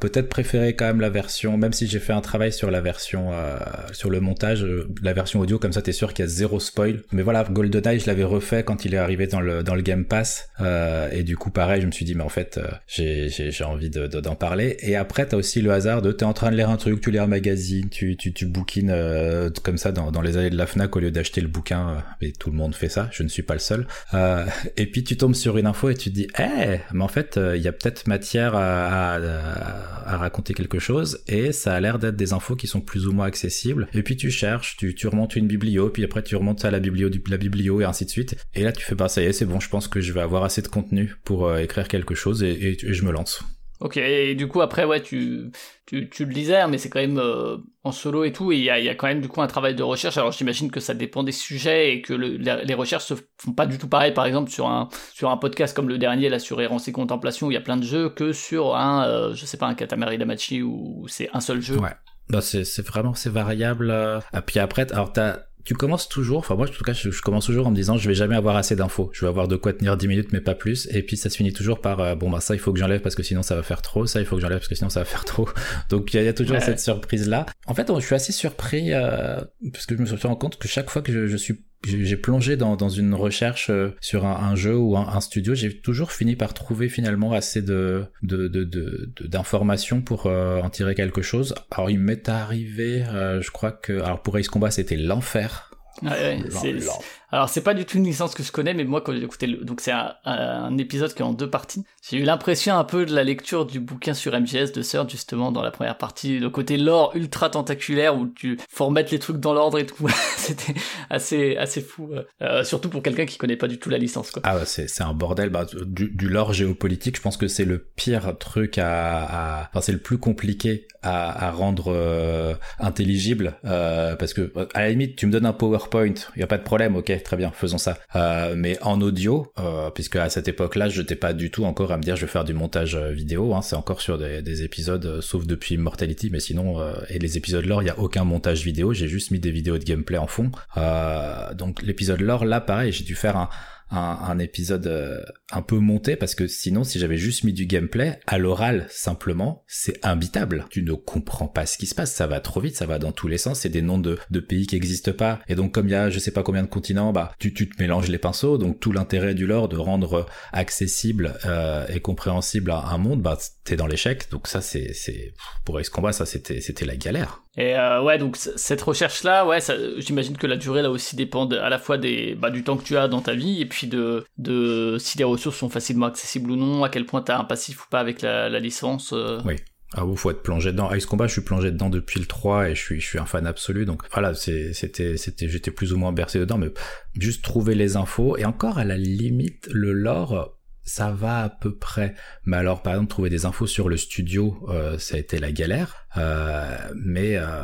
peut-être préférer quand même la version même si j'ai fait un travail sur la version euh, sur le montage, euh, la version audio comme ça t'es sûr qu'il y a zéro spoil. Mais voilà, GoldenEye je l'avais refait quand il est arrivé dans le dans le Game Pass euh, et du coup pareil je me suis dit mais en fait j'ai envie de d'en parler. Et après t'as aussi le hasard de t'es en train de lire un truc, tu lis un magazine, tu tu tu bouquines comme ça dans dans les allées de la Fnac au lieu d'acheter le bouquin. et tout le monde fait ça, je ne suis pas le seul. et puis tu tombes sur une info et tu te dis eh mais en fait il y a peut-être matière à raconter quelque chose et ça a l'air d'être des infos qui sont plus ou moins accessibles. Et puis tu cherches, tu, remontes une biblio, puis après tu remontes à la biblio, la biblio et ainsi de suite. Et là tu fais bah ça y est, c'est bon, je pense que je vais avoir assez de contenu pour euh, écrire quelque chose et, je me lance.
Ok, et du coup après ouais tu tu, le disais, hein, mais c'est quand même euh, en solo et tout, et il y a, quand même du coup un travail de recherche. Alors j'imagine que ça dépend des sujets et que le, les, recherches se font pas du tout pareil, par exemple sur un sur un podcast comme le dernier là sur Errance et Contemplation où il y a plein de jeux que sur un euh, je sais pas un Katamari Damacy où c'est un seul jeu.
Ouais. Bah c'est vraiment c'est variable. Euh. Et puis après, alors t'as tu commences toujours, enfin moi en tout cas je, commence toujours en me disant je vais jamais avoir assez d'infos, je vais avoir de quoi tenir 10 minutes mais pas plus, et puis ça se finit toujours par euh, bon bah ça il faut que j'enlève parce que sinon ça va faire trop, ça il faut que j'enlève parce que sinon ça va faire trop, <laughs> donc il y, a toujours cette surprise là. En fait je suis assez surpris euh, parce que je me suis rendu compte que chaque fois que je, je suis j'ai plongé dans, dans, une recherche euh, sur un, un jeu ou un, un studio, j'ai toujours fini par trouver finalement assez de d'informations de, de, pour euh, en tirer quelque chose. Alors il m'est arrivé, euh, je crois que alors pour Ace Combat c'était l'enfer.
Ouais, ouais, alors c'est pas du tout une licence que je connais, mais moi quand j'ai écouté, le... donc c'est un, épisode qui est en deux parties. J'ai eu l'impression un peu de la lecture du bouquin sur MGS de Sir justement dans la première partie, le côté lore ultra tentaculaire où tu faut remettre les trucs dans l'ordre et tout. <laughs> C'était assez assez fou, euh, surtout pour quelqu'un qui connaît pas du tout la licence quoi.
Ah ouais, c'est c'est un bordel. Bah, du, lore géopolitique, je pense que c'est le pire truc à, enfin c'est le plus compliqué à, rendre euh, intelligible euh, parce que à la limite tu me donnes un PowerPoint, il y a pas de problème, ok très bien, faisons ça. Euh, mais en audio, euh, puisque à cette époque-là, je n'étais pas du tout encore à me dire je vais faire du montage euh, vidéo. Hein, c'est encore sur des, épisodes, sauf depuis Mortality, mais sinon, et les épisodes lore, il y a aucun montage vidéo. J'ai juste mis des vidéos de gameplay en fond. donc l'épisode lore, là, pareil, j'ai dû faire un un, épisode euh, un peu monté parce que sinon si j'avais juste mis du gameplay à l'oral simplement c'est imbitable. Tu ne comprends pas ce qui se passe. Ça va trop vite ça va dans tous les sens. C'est des noms de, de pays qui existent pas. Et donc comme il y a je sais pas combien de continents bah tu, tu te mélanges les pinceaux. Donc tout l'intérêt du lore de rendre accessible euh, et compréhensible à un monde bah t'es dans l'échec. Donc ça c'est c'est pour Ace Combat ça c'était c'était la galère
et euh, ouais, donc cette recherche-là, ouais, j'imagine que la durée là aussi dépend à la fois des, bah, du temps que tu as dans ta vie et puis de, de si les ressources sont facilement accessibles ou non, à quel point tu as un passif ou pas avec la, licence. Euh.
Oui. Ah vous faut être plongé dedans. Ice Combat, je suis plongé dedans depuis le 3 et je suis je suis un fan absolu. Donc voilà, c'était c'était j'étais plus ou moins bercé dedans mais juste trouver les infos et encore à la limite le lore ça va à peu près. Mais alors, par exemple, trouver des infos sur le studio, euh, ça a été la galère. Euh, mais euh,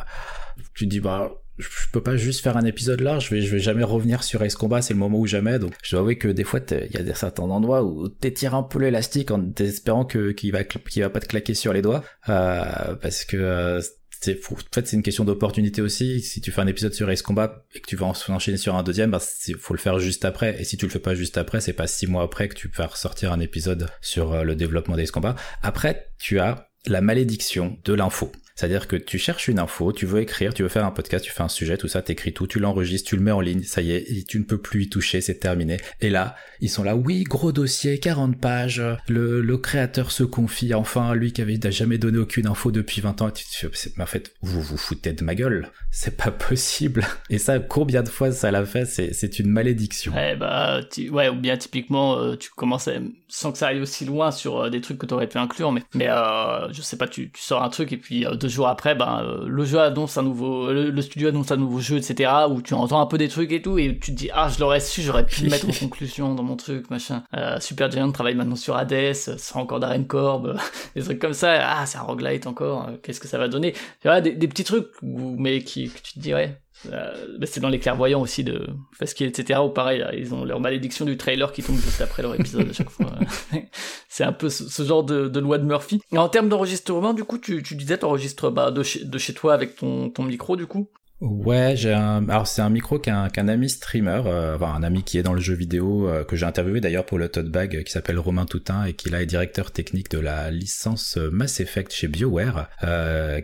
tu dis, bah, je peux pas juste faire un épisode là, je vais, je vais jamais revenir sur Ace Combat, c'est le moment ou jamais. Donc, je dois avouer que des fois, il y a certains endroits où t'étires un peu l'élastique en espérant que qu'il va, qu'il va pas te claquer sur les doigts, euh, parce que euh, c'est en fait c'est une question d'opportunité aussi. Si tu fais un épisode sur Ace Combat et que tu vas enchaîner sur un deuxième bah faut le faire juste après. Et si tu le fais pas juste après c'est pas six mois après que tu vas ressortir un épisode sur euh, le développement d'Ace Combat. Après tu as la malédiction de l'info c'est-à-dire que tu cherches une info, tu veux écrire, tu veux faire un podcast, tu fais un sujet, tout ça, t'écris tout, tu l'enregistres, tu le mets en ligne, ça y est, tu ne peux plus y toucher, c'est terminé. Et là, ils sont là, oui, gros dossier, 40 pages, le, le créateur se confie, enfin, lui qui avait jamais donné aucune info depuis 20 ans, tu mais en fait, vous vous foutez de ma gueule, c'est pas possible. Et ça, combien de fois ça l'a fait, c'est une malédiction.
Ouais, bah, ouais, ou bien typiquement, euh, tu commences à, sans que ça aille aussi loin sur euh, des trucs que t'aurais pu inclure, mais, mais euh, je sais pas, tu, tu sors un truc et puis deux jours après, ben, le jeu annonce un nouveau, le, studio annonce un nouveau jeu, etc. Où tu entends un peu des trucs et tout, et tu te dis, ah, je l'aurais su, j'aurais pu le <laughs> mettre en conclusion dans mon truc, machin. Super Giant travaille maintenant sur Hades, sera encore Darren Corb, <laughs> des trucs comme ça. Ah, c'est un roguelite encore, qu'est-ce que ça va donner? Tu vois, des, petits trucs, mais qui, que tu te dis, ouais, euh, c'est dans les clairvoyants aussi de Fasquier, etc. Ou pareil, ils ont leur malédiction du trailer qui tombe juste après leur épisode à chaque fois. <laughs> c'est un peu ce, genre de, loi de Murphy. Et en termes d'enregistrement, du coup, tu, tu disais, t'enregistres bah, de, chez, de chez toi avec ton, ton micro, du coup?
Ouais, j'ai un. Alors c'est un micro qu'un qu'un ami streamer, euh, enfin un ami qui est dans le jeu vidéo euh, que j'ai interviewé d'ailleurs pour le Tote Bag, euh, qui s'appelle Romain Toutin et qui là est directeur technique de la licence Mass Effect chez BioWare,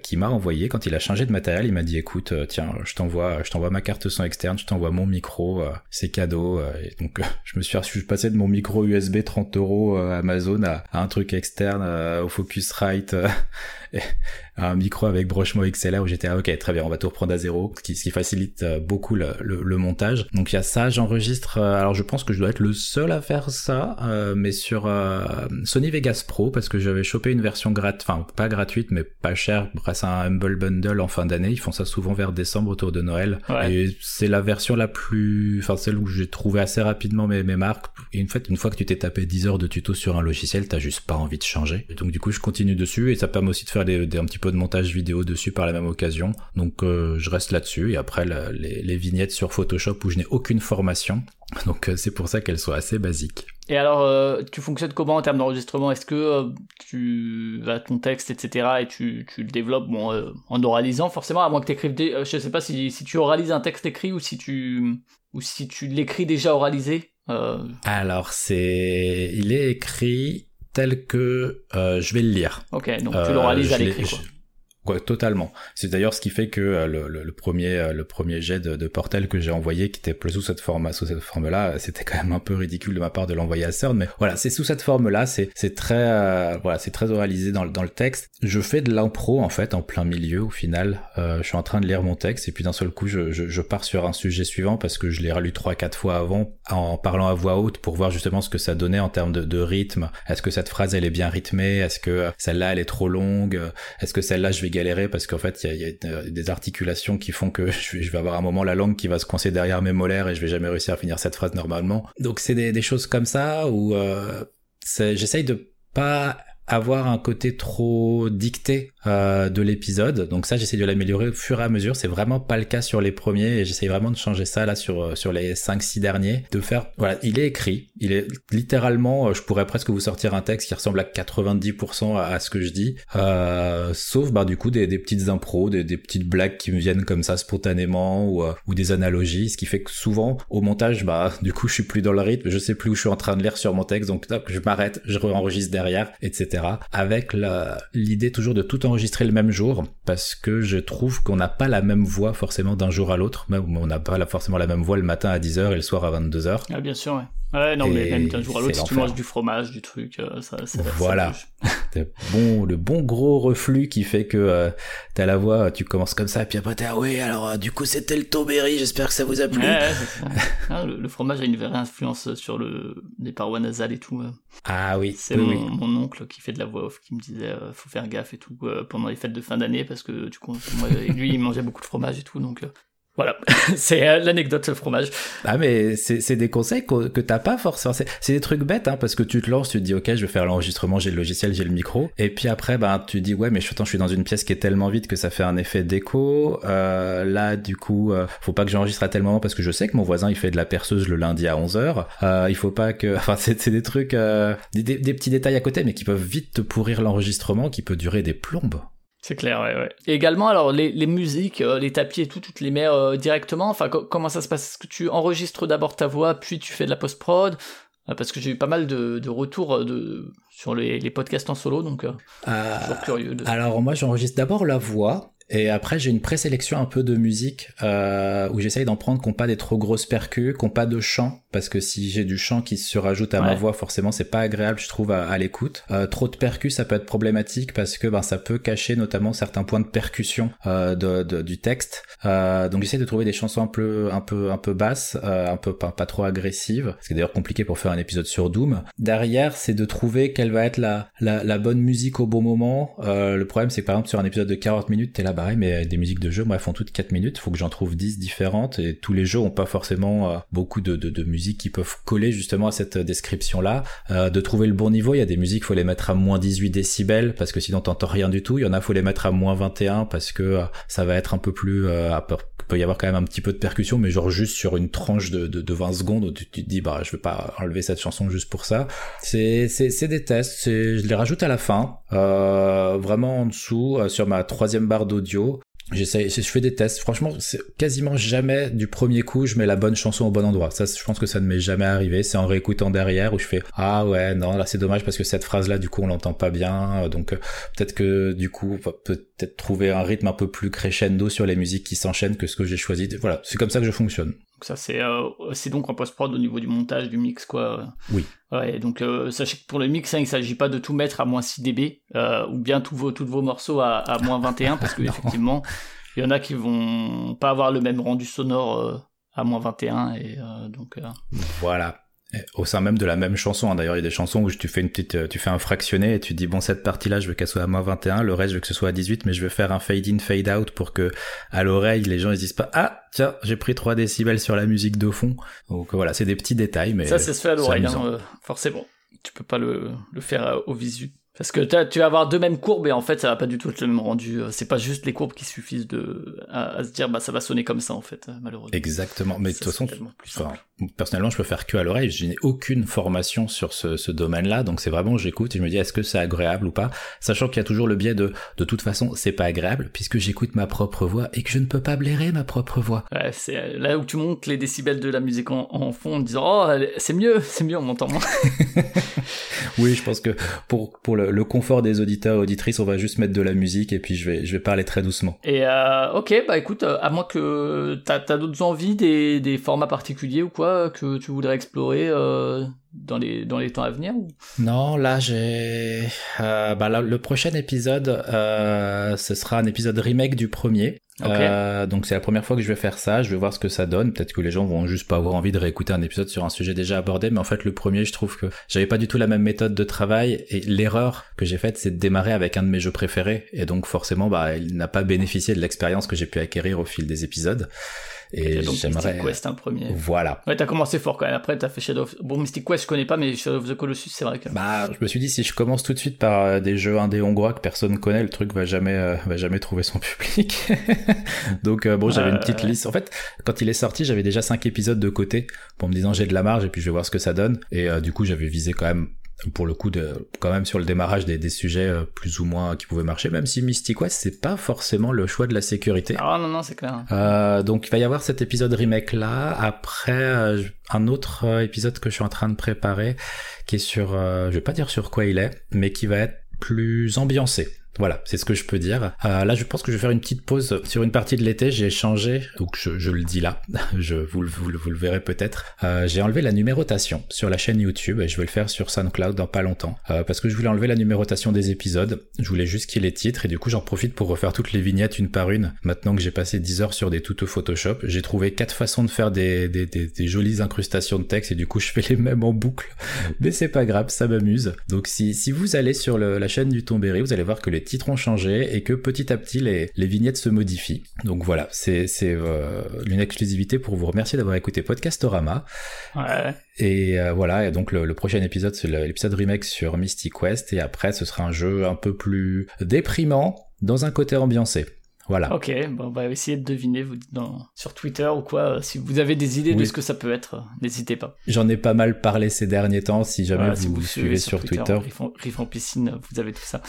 qui m'a envoyé quand il a changé de matériel, il m'a dit écoute, tiens, je t'envoie, je t'envoie ma carte son externe, je t'envoie mon micro, c'est cadeau. et donc je me suis, je suis passé de mon micro USB 30 euros Amazon à, à, un truc externe au Focusrite <laughs> un micro avec brochement XLR où j'étais ah, ok très bien on va tout reprendre à zéro ce qui, ce qui facilite euh, beaucoup le, le, montage. Donc il y a ça j'enregistre euh, alors je pense que je dois être le seul à faire ça euh, mais sur Sony Vegas Pro parce que j'avais chopé une version gratuite enfin pas gratuite mais pas chère grâce à un Humble Bundle en fin d'année. Ils font ça souvent vers décembre autour de Noël. Et c'est la version la plus enfin celle où j'ai trouvé assez rapidement mes, mes marques. Et une fait une fois que tu t'es tapé 10 heures de tuto sur un logiciel t'as juste pas envie de changer. Et donc du coup je continue dessus et ça permet aussi de faire des, des un petit peu de montage vidéo dessus par la même occasion. Donc euh, je reste là-dessus et après les, vignettes sur Photoshop où je n'ai aucune formation. <laughs> Donc euh, c'est pour ça qu'elles soient assez basiques.
Et alors, euh, tu fonctionnes comment en termes d'enregistrement? Est-ce que tu as ton texte, etc., et tu, tu le développes bon, en oralisant forcément, à moins que tu écrives des... Je sais pas si, si tu oralises un texte écrit ou si tu, ou si tu l'écris déjà oralisé
Alors, c'est... Il est écrit tel que euh, je vais le lire.
Ok, donc tu l'oralises à l'écrit.
Ouais, totalement. C'est d'ailleurs ce qui fait que euh, le, le, premier euh, le premier jet de, de Portal que j'ai envoyé, qui était plus sous cette forme sous cette forme-là, c'était quand même un peu ridicule de ma part de l'envoyer à CERN, mais voilà, c'est sous cette forme-là, c'est c'est très euh, voilà, c'est très oralisé dans dans le texte. Je fais de l'impro en fait en plein milieu au final. je suis en train de lire mon texte et puis d'un seul coup je, je, je, pars sur un sujet suivant parce que je l'ai relu trois quatre fois avant en parlant à voix haute pour voir justement ce que ça donnait en termes de, de rythme. Est-ce que cette phrase elle est bien rythmée? Est-ce que celle-là elle est trop longue? Est-ce que celle-là je vais galérer parce qu'en fait, il y a, des articulations qui font que <laughs> je vais, avoir un moment la langue qui va se coincer derrière mes molaires et je vais jamais réussir à finir cette phrase normalement. Donc c'est des, choses comme ça où euh, j'essaye de pas avoir un côté trop dicté euh, de l'épisode. Donc ça, j'essaie de l'améliorer au fur et à mesure. C'est vraiment pas le cas sur les premiers et j'essaie vraiment de changer ça là sur euh, sur les 5 6 derniers, de faire voilà, il est écrit, il est littéralement euh, je pourrais presque vous sortir un texte qui ressemble à 90% à, ce que je dis. Euh, sauf bah du coup des, des petites impros, des, des, petites blagues qui me viennent comme ça spontanément ou, ou des analogies, ce qui fait que souvent au montage bah <laughs> du coup je suis plus dans le rythme, je sais plus où je suis en train de lire sur mon texte donc je m'arrête, je enregistre derrière, etc. Avec l'idée toujours de tout enregistrer enregistrer le même jour parce que je trouve qu'on n'a pas la même voix forcément d'un jour à l'autre. Même on n'a pas forcément la même voix le matin à 10h et le soir à 22h.
Ah bien sûr, ouais. Ouais, non, mais même d'un jour à l'autre, si tu manges du fromage, du truc, euh, ça, ça
Voilà. <laughs> bon, le bon gros reflux qui fait que euh, t'as la voix, tu commences comme ça, et puis après t'es, ah oui, alors euh, du coup c'était le Toberry, j'espère que ça vous a plu.
Ouais, <laughs> ah, le, fromage a une vraie influence sur le, les parois nasales et tout.
Ah oui.
C'est mon, mon, oncle qui fait de la voix off qui me disait, faut faire gaffe et tout pendant les fêtes de fin d'année parce que du coup, moi, lui il mangeait beaucoup de fromage et tout, donc voilà, <laughs> c'est euh, l'anecdote le fromage.
Ah mais c'est des conseils que, t'as pas forcément. C'est des trucs bêtes hein, parce que tu te lances, tu te dis ok je vais faire l'enregistrement, j'ai le logiciel, j'ai le micro, et puis après ben tu dis ouais mais je, suis dans une pièce qui est tellement vide que ça fait un effet d'écho. Euh, là du coup euh, faut pas que j'enregistre à tel moment parce que je sais que mon voisin il fait de la perceuse le lundi à 11h. Euh, il faut pas que, <laughs> enfin c'est des trucs, euh, des, des petits détails à côté mais qui peuvent vite te pourrir l'enregistrement qui peut durer des plombes.
C'est clair, ouais, ouais. Et également, alors, les, les musiques, euh, les tapis et tout, tu te les mets euh, directement Enfin, comment ça se passe? Est-ce que tu enregistres d'abord ta voix, puis tu fais de la post-prod? Euh, Parce que j'ai eu pas mal de, de retours de, sur les, les, podcasts en solo, donc toujours curieux.
Alors, moi, j'enregistre d'abord la voix, Et après, j'ai une présélection un peu de musique euh, où j'essaye d'en prendre qui n'ont pas des trop grosses percus, qui n'ont pas de chant, parce que si j'ai du chant qui se rajoute à ma voix, forcément, c'est pas agréable, je trouve, à, l'écoute. Euh, trop de percus, ça peut être problématique parce que ben, ça peut cacher notamment certains points de percussion euh, de, de, du texte. Euh, donc j'essaie de trouver des chansons un peu, un peu, un peu basses, euh, un peu pas, pas trop agressives. C'est d'ailleurs compliqué pour faire un épisode sur Doom. Derrière, c'est de trouver quelle va être la, la, la bonne musique au bon moment. Euh, le problème, c'est que par exemple sur un épisode de 40 minutes, t'es là pareil, mais des musiques de jeu, moi, elles font toutes 4 minutes. Faut que j'en trouve 10 différentes et tous les jeux ont pas forcément euh, beaucoup de, de, de musiques qui peuvent coller justement à cette description-là. Euh, de trouver le bon niveau, il y a des musiques, faut les mettre à moins 18 décibels parce que sinon t'entends rien du tout. Il y en a, faut les mettre à moins 21 parce que euh, ça va être un peu plus, euh, peut y avoir quand même un petit peu de percussion, mais genre juste sur une tranche de, de, de 20 secondes où tu, te dis bah je vais pas enlever cette chanson juste pour ça. C'est c'est c'est des tests, je les rajoute à la fin, euh, vraiment en dessous sur ma troisième barre d'audio. J'essaie, je fais des tests. Franchement, c'est quasiment jamais du premier coup, je mets la bonne chanson au bon endroit. Ça, je pense que ça ne m'est jamais arrivé. C'est en réécoutant derrière où je fais ah ouais non là c'est dommage parce que cette phrase là du coup on l'entend pas bien. Donc euh, peut-être que du coup peut-être trouver un rythme un peu plus crescendo sur les musiques qui s'enchaînent que ce que j'ai choisi. Voilà, c'est comme ça que je fonctionne.
Donc ça c'est euh, c'est donc en post-prod au niveau du montage, du mix quoi.
Oui.
Ouais, donc euh, sachez que pour le mix, hein, il s'agit pas de tout mettre à moins 6 dB euh, ou bien tous vos, tous vos morceaux à, à moins 21 parce que <laughs> effectivement, il y en a qui vont pas avoir le même rendu sonore à moins 21 et donc
voilà au sein même de la même chanson. Hein. D'ailleurs, il y a des chansons où tu fais une petite, euh, tu fais un fractionné et tu dis bon cette partie-là, je veux qu'elle soit à moins 21, le reste je veux que ce soit à 18, mais je veux faire un fade in, fade out pour que à l'oreille les gens ils disent pas ah tiens j'ai pris 3 décibels sur la musique de fond. Donc voilà, c'est des petits détails, mais
ça, ça se fait à l'oreille, hein, euh, forcément. Tu peux pas le, le faire euh, au visu. Parce que tu vas avoir deux mêmes courbes et en fait ça va pas du tout être le même rendu. C'est pas juste les courbes qui suffisent de à, se dire bah ça va sonner comme ça en fait malheureusement.
Exactement. Mais de toute façon, personnellement je peux faire que à l'oreille. Je n'ai aucune formation sur ce, ce domaine-là, donc c'est vraiment j'écoute et je me dis est-ce que c'est agréable ou pas, sachant qu'il y a toujours le biais de de toute façon c'est pas agréable puisque j'écoute ma propre voix et que je ne peux pas blairer ma propre voix.
Ouais, c'est là où tu montes les décibels de la musique en, en fond en disant oh c'est mieux <laughs> c'est mieux on m'entend moins. <laughs>
oui je pense que pour pour le le, confort des auditeurs et auditrices, on va juste mettre de la musique et puis je vais, parler très doucement.
Et euh, ok, bah écoute, euh, à moins que t'as as, d'autres envies, des, des, formats particuliers ou quoi que tu voudrais explorer euh, dans les dans les temps à venir
Non, là j'ai euh, bah, le prochain épisode, euh, ce sera un épisode remake du premier. Euh, donc c'est la première fois que je vais faire ça, je vais voir ce que ça donne. Peut-être que les gens vont juste pas avoir envie de réécouter un épisode sur un sujet déjà abordé, mais en fait le premier, je trouve que j'avais pas du tout la même méthode de travail et l'erreur que j'ai faite, c'est de démarrer avec un de mes jeux préférés et donc forcément, bah, il n'a pas bénéficié de l'expérience que j'ai pu acquérir au fil des épisodes. Et j'aimerais.
Mystic Quest, un premier.
Voilà.
Ouais, t'as commencé fort quand même. Après, t'as fait Shadow of. Bon, Mystic Quest, je connais pas, mais Shadow of the Colossus, c'est vrai que.
Bah, je me suis dit, si je commence tout de suite par euh, des jeux indés hongrois que personne connaît, le truc va jamais, euh, va jamais trouver son public. <laughs> Donc, euh, bon, j'avais une petite liste. En fait, quand il est sorti, j'avais déjà cinq épisodes de côté pour me disant j'ai de la marge et puis je vais voir ce que ça donne. Et du coup, j'avais visé quand même pour le coup de quand même sur le démarrage des, des, sujets euh, plus ou moins qui pouvaient marcher. Même si Mystic West c'est pas forcément le choix de la sécurité.
Ah non non c'est clair.
Euh, donc il va y avoir cet épisode remake là après euh, un autre euh, épisode que je suis en train de préparer qui est sur je vais pas dire sur quoi il est mais qui va être plus ambiancé voilà, c'est ce que je peux dire. Euh, là, je pense que je vais faire une petite pause sur une partie de l'été. J'ai changé, donc je, je, le dis là, <laughs> je vous, vous, vous le verrez peut-être. Euh, j'ai enlevé la numérotation sur la chaîne YouTube et je vais le faire sur SoundCloud dans pas longtemps. Euh, parce que je voulais enlever la numérotation des épisodes. Je voulais juste qu'il y ait les titres et du coup, j'en profite pour refaire toutes les vignettes une par une. Maintenant que j'ai passé 10 heures sur des tutos Photoshop, j'ai trouvé quatre façons de faire des, des, jolies incrustations de texte et du coup, je fais les mêmes en boucle. <laughs> Mais c'est pas grave, ça m'amuse. Donc si, si vous allez sur le, la chaîne du Tombéry, vous allez voir que les titres ont changé et que petit à petit les, les vignettes se modifient. Donc voilà, c'est euh, une exclusivité pour vous remercier d'avoir écouté Podcastorama.
Ouais.
Et euh, voilà, et donc le, prochain épisode c'est l'épisode remake sur Mystic Quest et après ce sera un jeu un peu plus déprimant dans un côté ambiancé. Voilà.
Ok, bon, on va essayer de deviner vous dans, sur Twitter ou quoi. Si vous avez des idées de ce que ça peut être, n'hésitez pas.
J'en ai pas mal parlé ces derniers temps. Si jamais vous, vous, suivez sur, Twitter,
Riff en, piscine, vous avez tout ça.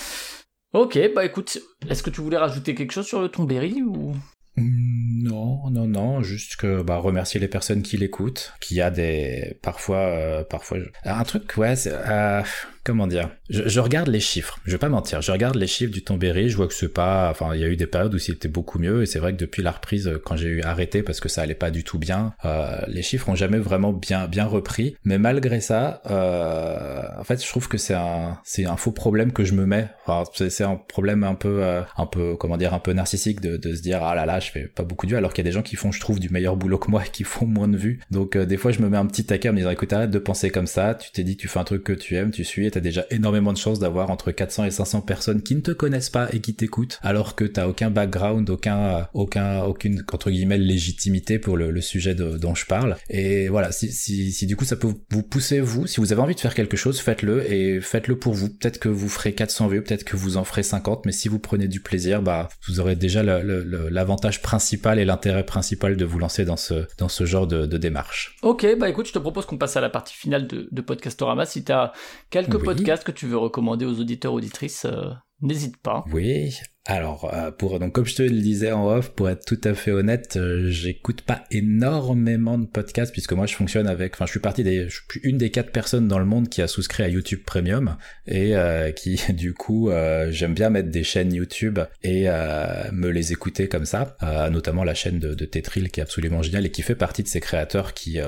Ok, bah écoute, est-ce que tu voulais rajouter quelque chose sur le Tomberry ou?
Mm, non, non, non, juste que bah remercier les personnes qui l'écoutent, qui a des parfois, euh, parfois un truc ouais, euh, comment dire? Je, je, regarde les chiffres. Je vais pas mentir. Je regarde les chiffres du Tombéry. Je vois que c'est pas. Enfin, il y a eu des périodes où c'était beaucoup mieux. Et c'est vrai que depuis la reprise, quand j'ai eu arrêté parce que ça allait pas du tout bien, euh, les chiffres ont jamais vraiment bien bien repris. Mais malgré ça, euh, en fait, je trouve que c'est un c'est un faux problème que je me mets. C'est un problème un peu euh, un peu comment dire un peu narcissique de, de se dire ah là là je fais pas beaucoup de vues alors qu'il y a des gens qui font je trouve du meilleur boulot que moi et qui font moins de vues. Donc euh, des fois je me mets un petit taquet en me disant écoute arrête de penser comme ça. Tu t'es dit tu fais un truc que tu aimes, tu suis t'as déjà énormément de chances d'avoir entre 400 et 500 personnes qui ne te connaissent pas et qui t'écoutent, alors que t'as aucun background, aucun, aucun, aucune entre guillemets légitimité pour le, le sujet de, dont je parle. Et voilà, si, si, si du coup ça peut vous pousser vous, si vous avez envie de faire quelque chose, faites-le et faites-le pour vous. Peut-être que vous ferez 400 vues, peut-être que vous en ferez 50, mais si vous prenez du plaisir, bah vous aurez déjà l'avantage principal et l'intérêt principal de vous lancer dans ce dans ce genre de, de démarche.
Ok, bah écoute, je te propose qu'on passe à la partie finale de, de Podcastorama. Si t'as quelques podcasts que tu veux recommander aux auditeurs auditrices, euh, n'hésite pas.
Oui, alors, euh, pour donc comme je te le disais en off, pour être tout à fait honnête, euh, j'écoute pas énormément de podcasts puisque moi je fonctionne avec, enfin je suis partie des, je suis une des quatre personnes dans le monde qui a souscrit à YouTube Premium et euh, qui <laughs> du coup j'aime bien mettre des chaînes YouTube et me les écouter comme ça, notamment la chaîne de, de Tetril qui est absolument géniale et qui fait partie de ces créateurs qui,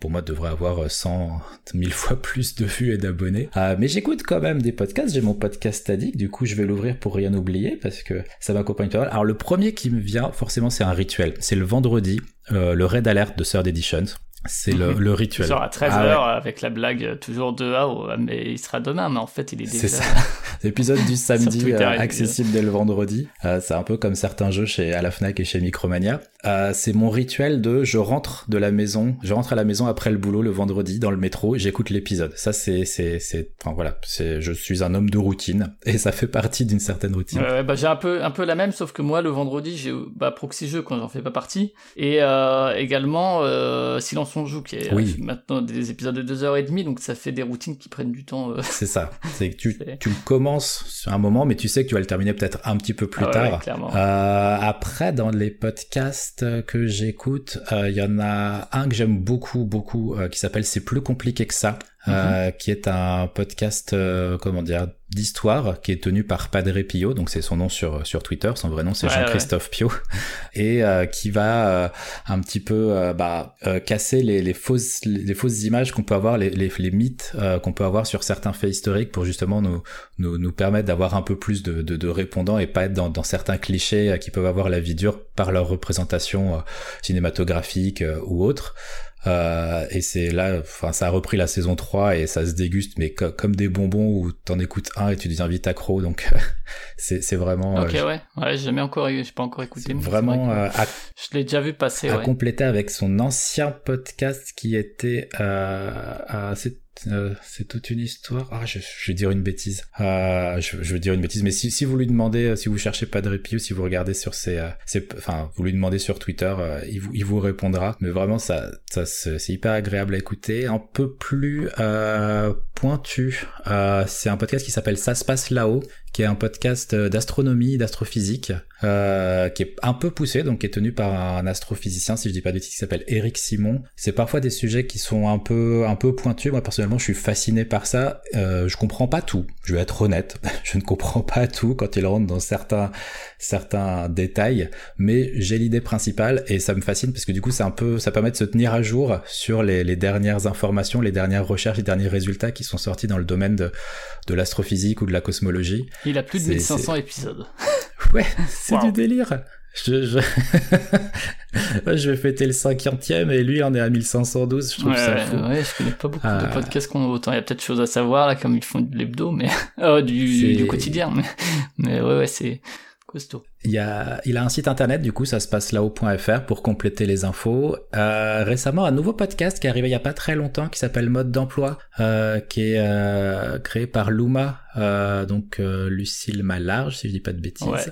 pour moi devrait avoir 100 1000 fois <laughs> plus de vues et d'abonnés. mais j'écoute quand même des podcasts. J'ai mon podcast addict, du coup je vais l'ouvrir pour rien oublier parce que ça m'accompagne pas mal. Alors le premier qui me vient, forcément, c'est un rituel. C'est le vendredi, euh, le raid alert de Third Editions. C'est le, le, rituel.
Genre à 13h ah avec la blague euh, toujours de ah oh, mais il sera demain mais en fait il est déjà
C'est ça. <laughs> L'épisode du <laughs> samedi euh, accessible dès le vendredi. Euh, c'est un peu comme certains jeux chez à la Fnac et chez Micromania. Euh, c'est mon rituel de je rentre de la maison, je rentre à la maison après le boulot le vendredi dans le métro, j'écoute l'épisode. Ça c'est c'est c'est enfin voilà, c'est je suis un homme de routine et ça fait partie d'une certaine routine.
Euh, bah j'ai un peu un peu la même sauf que moi le vendredi j'ai bah proxy jeu quand j'en fais pas partie et euh, également euh, silence on joue qui est oui. maintenant des épisodes de deux heures et demie donc ça fait des routines qui prennent du temps. Euh.
C'est ça, <laughs> c'est que tu tu le commences sur un moment mais tu sais que tu vas le terminer peut-être un petit peu plus
ah
tard.
Ouais, clairement.
après dans les podcasts que j'écoute, il euh, y en a un que j'aime beaucoup, beaucoup, euh, qui s'appelle C'est plus compliqué que ça, euh, mhm. qui est un podcast, comment dire, d'histoire qui est tenu par Padre Pio, donc c'est son nom sur sur Twitter, son vrai nom c'est Jean-Christophe ouais. Pio, <laughs> et euh, qui va euh, un petit peu euh, bah, casser les, les, fausses les fausses images qu'on peut avoir, les, les, les mythes qu'on peut avoir sur certains faits historiques pour justement nous nous, nous permettre d'avoir un peu plus de, de, de, répondants et pas être dans, dans certains clichés qui peuvent avoir la vie dure par leur représentation cinématographique ou autre. Euh, et c'est là, enfin, ça a repris la saison 3 et ça se déguste, mais comme des bonbons où t'en écoutes un et tu deviens vite accro, donc <laughs> c'est, vraiment.
Ok, euh, ouais, ouais, j'ai jamais encore, j'ai pas encore écouté.
Vraiment, euh, à,
je l'ai déjà vu passer.
À
ouais.
compléter avec son ancien podcast qui était, euh, c'est euh, c'est toute une histoire. Ah, je, vais dire une bêtise. Euh, je, vais dire une bêtise, mais si, vous lui demandez, euh, si vous cherchez pas de répit ou si vous regardez sur ses, euh, enfin, vous lui demandez sur Twitter, il, vous, il vous répondra. Mais vraiment, ça, ça c'est hyper agréable à écouter. Un peu plus pointu. c'est un podcast qui s'appelle Ça se passe là-haut, qui est un podcast d'astronomie, d'astrophysique, euh, qui est un peu poussé, donc qui est tenu par un astrophysicien, si je dis pas de bêtises, qui s'appelle Eric Simon. C'est parfois des sujets qui sont un peu, un peu pointus. Moi personnellement, je suis fasciné par ça. Euh, je comprends pas tout. Je vais être honnête, <laughs> je ne comprends pas tout quand il rentre dans certains, certains détails, mais j'ai l'idée principale et ça me fascine parce que du coup, c'est un peu, ça permet de se tenir à jour sur les, les dernières informations, les dernières recherches, les derniers résultats qui sont sortis dans le domaine de, de l'astrophysique ou de la cosmologie.
Il a plus de 1500 épisodes. <laughs>
Ouais, c'est wow. du délire. Je, je... <laughs> je vais fêter le cinquième et lui en est à 1512, je trouve
ouais,
ça fou.
Ouais, je connais pas beaucoup ah. de podcasts qu'on a autant. Il y a peut-être choses à savoir là, comme ils font de l'hebdo, mais <laughs> oh, du, du quotidien. Mais, mais ouais, ouais, c'est costaud.
Il, y a, il a un site internet, du coup, ça se passe là-haut.fr pour compléter les infos. Euh, récemment, un nouveau podcast qui est arrivé il y a pas très longtemps qui s'appelle Mode d'emploi, euh, qui est euh, créé par Luma, euh, donc euh, Lucille Malarge, si je dis pas de bêtises.
Ouais,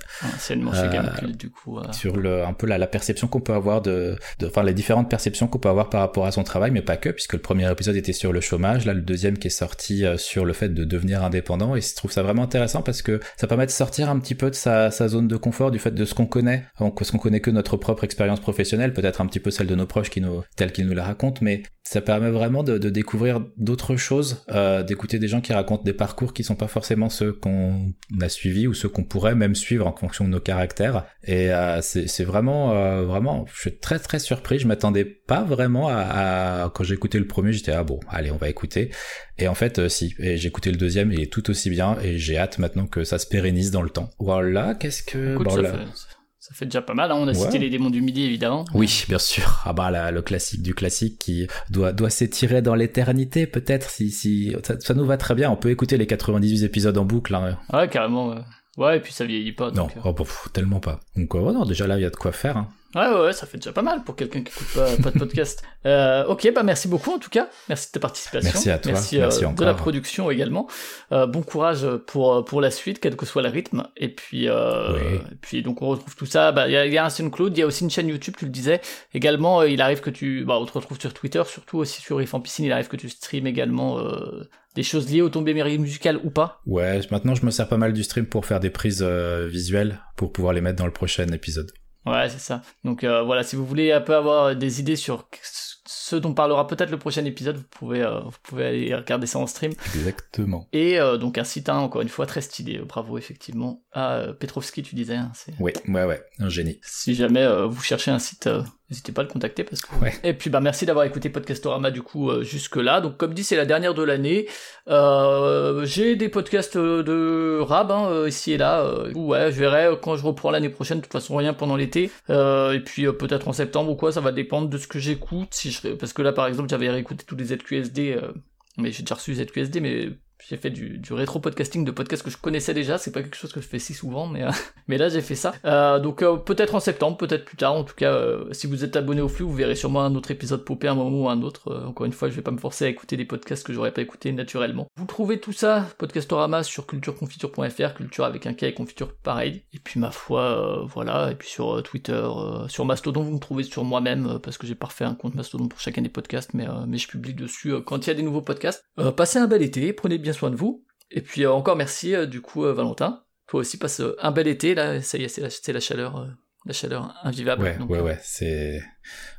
le chez Gamecube, du coup. Euh.
Sur le, un peu la, la perception qu'on peut avoir de, de, enfin les différentes perceptions qu'on peut avoir par rapport à son travail, mais pas que, puisque le premier épisode était sur le chômage, là le deuxième qui est sorti sur le fait de devenir indépendant, et je trouve ça vraiment intéressant parce que ça permet de sortir un petit peu de sa, sa zone de confort du fait de ce qu'on connaît, ce qu'on connaît que notre propre expérience professionnelle, peut-être un petit peu celle de nos proches qui nous, telle qu'ils nous la racontent, mais ça permet vraiment de, de découvrir d'autres choses, euh, d'écouter des gens qui racontent des parcours qui sont pas forcément ceux qu'on a suivis ou ceux qu'on pourrait même suivre en fonction de nos caractères. Et euh, c'est vraiment, euh, vraiment, je suis très très surpris. Je m'attendais pas vraiment à, à... quand j'ai écouté le premier, j'étais ah bon, allez, on va écouter. Et en fait, euh, si. Et j'ai écouté le deuxième, il est tout aussi bien. Et j'ai hâte maintenant que ça se pérennise dans le temps. Voilà, qu'est-ce que...
Écoute,
bon,
ça,
là-
fait, ça fait déjà pas mal. hein. On a
Ouais.
cité les démons du midi, évidemment.
Oui, bien sûr. Ah bah là, le classique du classique qui doit doit s'étirer dans l'éternité peut-être si si ça, ça nous va très bien. On peut écouter les 98 épisodes en boucle. Hein.
Ouais, carrément. ouais. Ouais, et puis ça vieillit pas.
Non,
donc, euh,
oh, bah, pff, tellement pas. Donc ouais, non, déjà là il y a de quoi faire. Hein.
Ouais, ouais, ça fait déjà pas mal pour quelqu'un qui écoute pas, pas de podcast. <laughs> Euh, ok, bah merci beaucoup en tout cas. Merci de ta participation.
Merci à toi.
Merci, euh,
Merci
de la production également. Euh, bon courage pour pour la suite, quel que soit le rythme. Et puis, euh,
Oui.
et puis donc on retrouve tout ça. Bah, il y, a- y a un SoundCloud, il y a aussi une chaîne YouTube, tu le disais. Également, euh, il arrive que tu, bah, on te retrouve sur Twitter, surtout aussi sur Riff en piscine. Il arrive que tu stream également euh, des choses liées aux tombées musicales ou pas.
Ouais, maintenant je me sers pas mal du stream pour faire des prises euh, visuelles pour pouvoir les mettre dans le prochain épisode.
Ouais, c'est ça. Donc euh, voilà, si vous voulez un peu avoir des idées sur ce dont parlera peut-être le prochain épisode, vous pouvez, euh, vous pouvez aller regarder ça en stream.
Exactement.
Et euh, donc un site, hein, encore une fois, très stylé. Bravo, effectivement. À euh, Petrovski, tu disais. hein.
Oui, ouais, ouais, un génie.
Si jamais vous cherchez un site, n'hésitez pas à le contacter. Parce que...
Ouais.
Et puis bah merci d'avoir écouté Podcastorama du coup euh, jusque-là. Donc comme dit, c'est la dernière de l'année. Euh, j'ai des podcasts euh, de rab hein, euh, ici et là. euh, ouais, je verrai quand je reprends l'année prochaine. De toute façon, rien pendant l'été. Euh, et puis peut-être en septembre ou quoi, ça va dépendre de ce que j'écoute. Si je... Parce que là, par exemple, j'avais réécouté tous les ZQSD. Mais j'ai déjà reçu ZQSD, mais j'ai fait du, du rétro-podcasting de podcasts que je connaissais déjà, c'est pas quelque chose que je fais si souvent, mais, euh, <laughs> mais là j'ai fait ça. Euh, donc euh, peut-être en septembre, peut-être plus tard, en tout cas, si vous êtes abonné au flux, vous verrez sûrement un autre épisode popper un moment ou un autre. Encore une fois, je vais pas me forcer à écouter des podcasts que j'aurais pas écouté naturellement. Vous trouvez tout ça, Podcastorama, sur cultureconfiture.fr, culture avec un K et confiture pareil. Et puis ma foi, voilà, et puis sur Twitter, sur Mastodon, vous me trouvez sur moi-même, parce que j'ai pas refait un compte Mastodon pour chacun des podcasts, mais, mais je publie dessus quand il y a des nouveaux podcasts. Passez un bel été, prenez bien bien soin de vous. Et puis euh, encore merci euh, du coup euh, Valentin. Toi aussi passe un bel été là. Ça y est, c'est la, chaleur, la chaleur invivable.
Ouais, ouais, ouais. C'est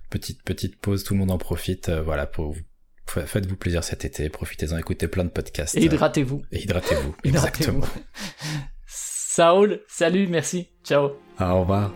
petite petite pause. Tout le monde en profite. voilà pour faites-vous plaisir cet été, profitez-en, écoutez plein de podcasts.
Et hydratez-vous.
Et
hydratez-vous, <laughs>
exactement. <laughs>
Saoul, salut, merci, ciao.
Au revoir.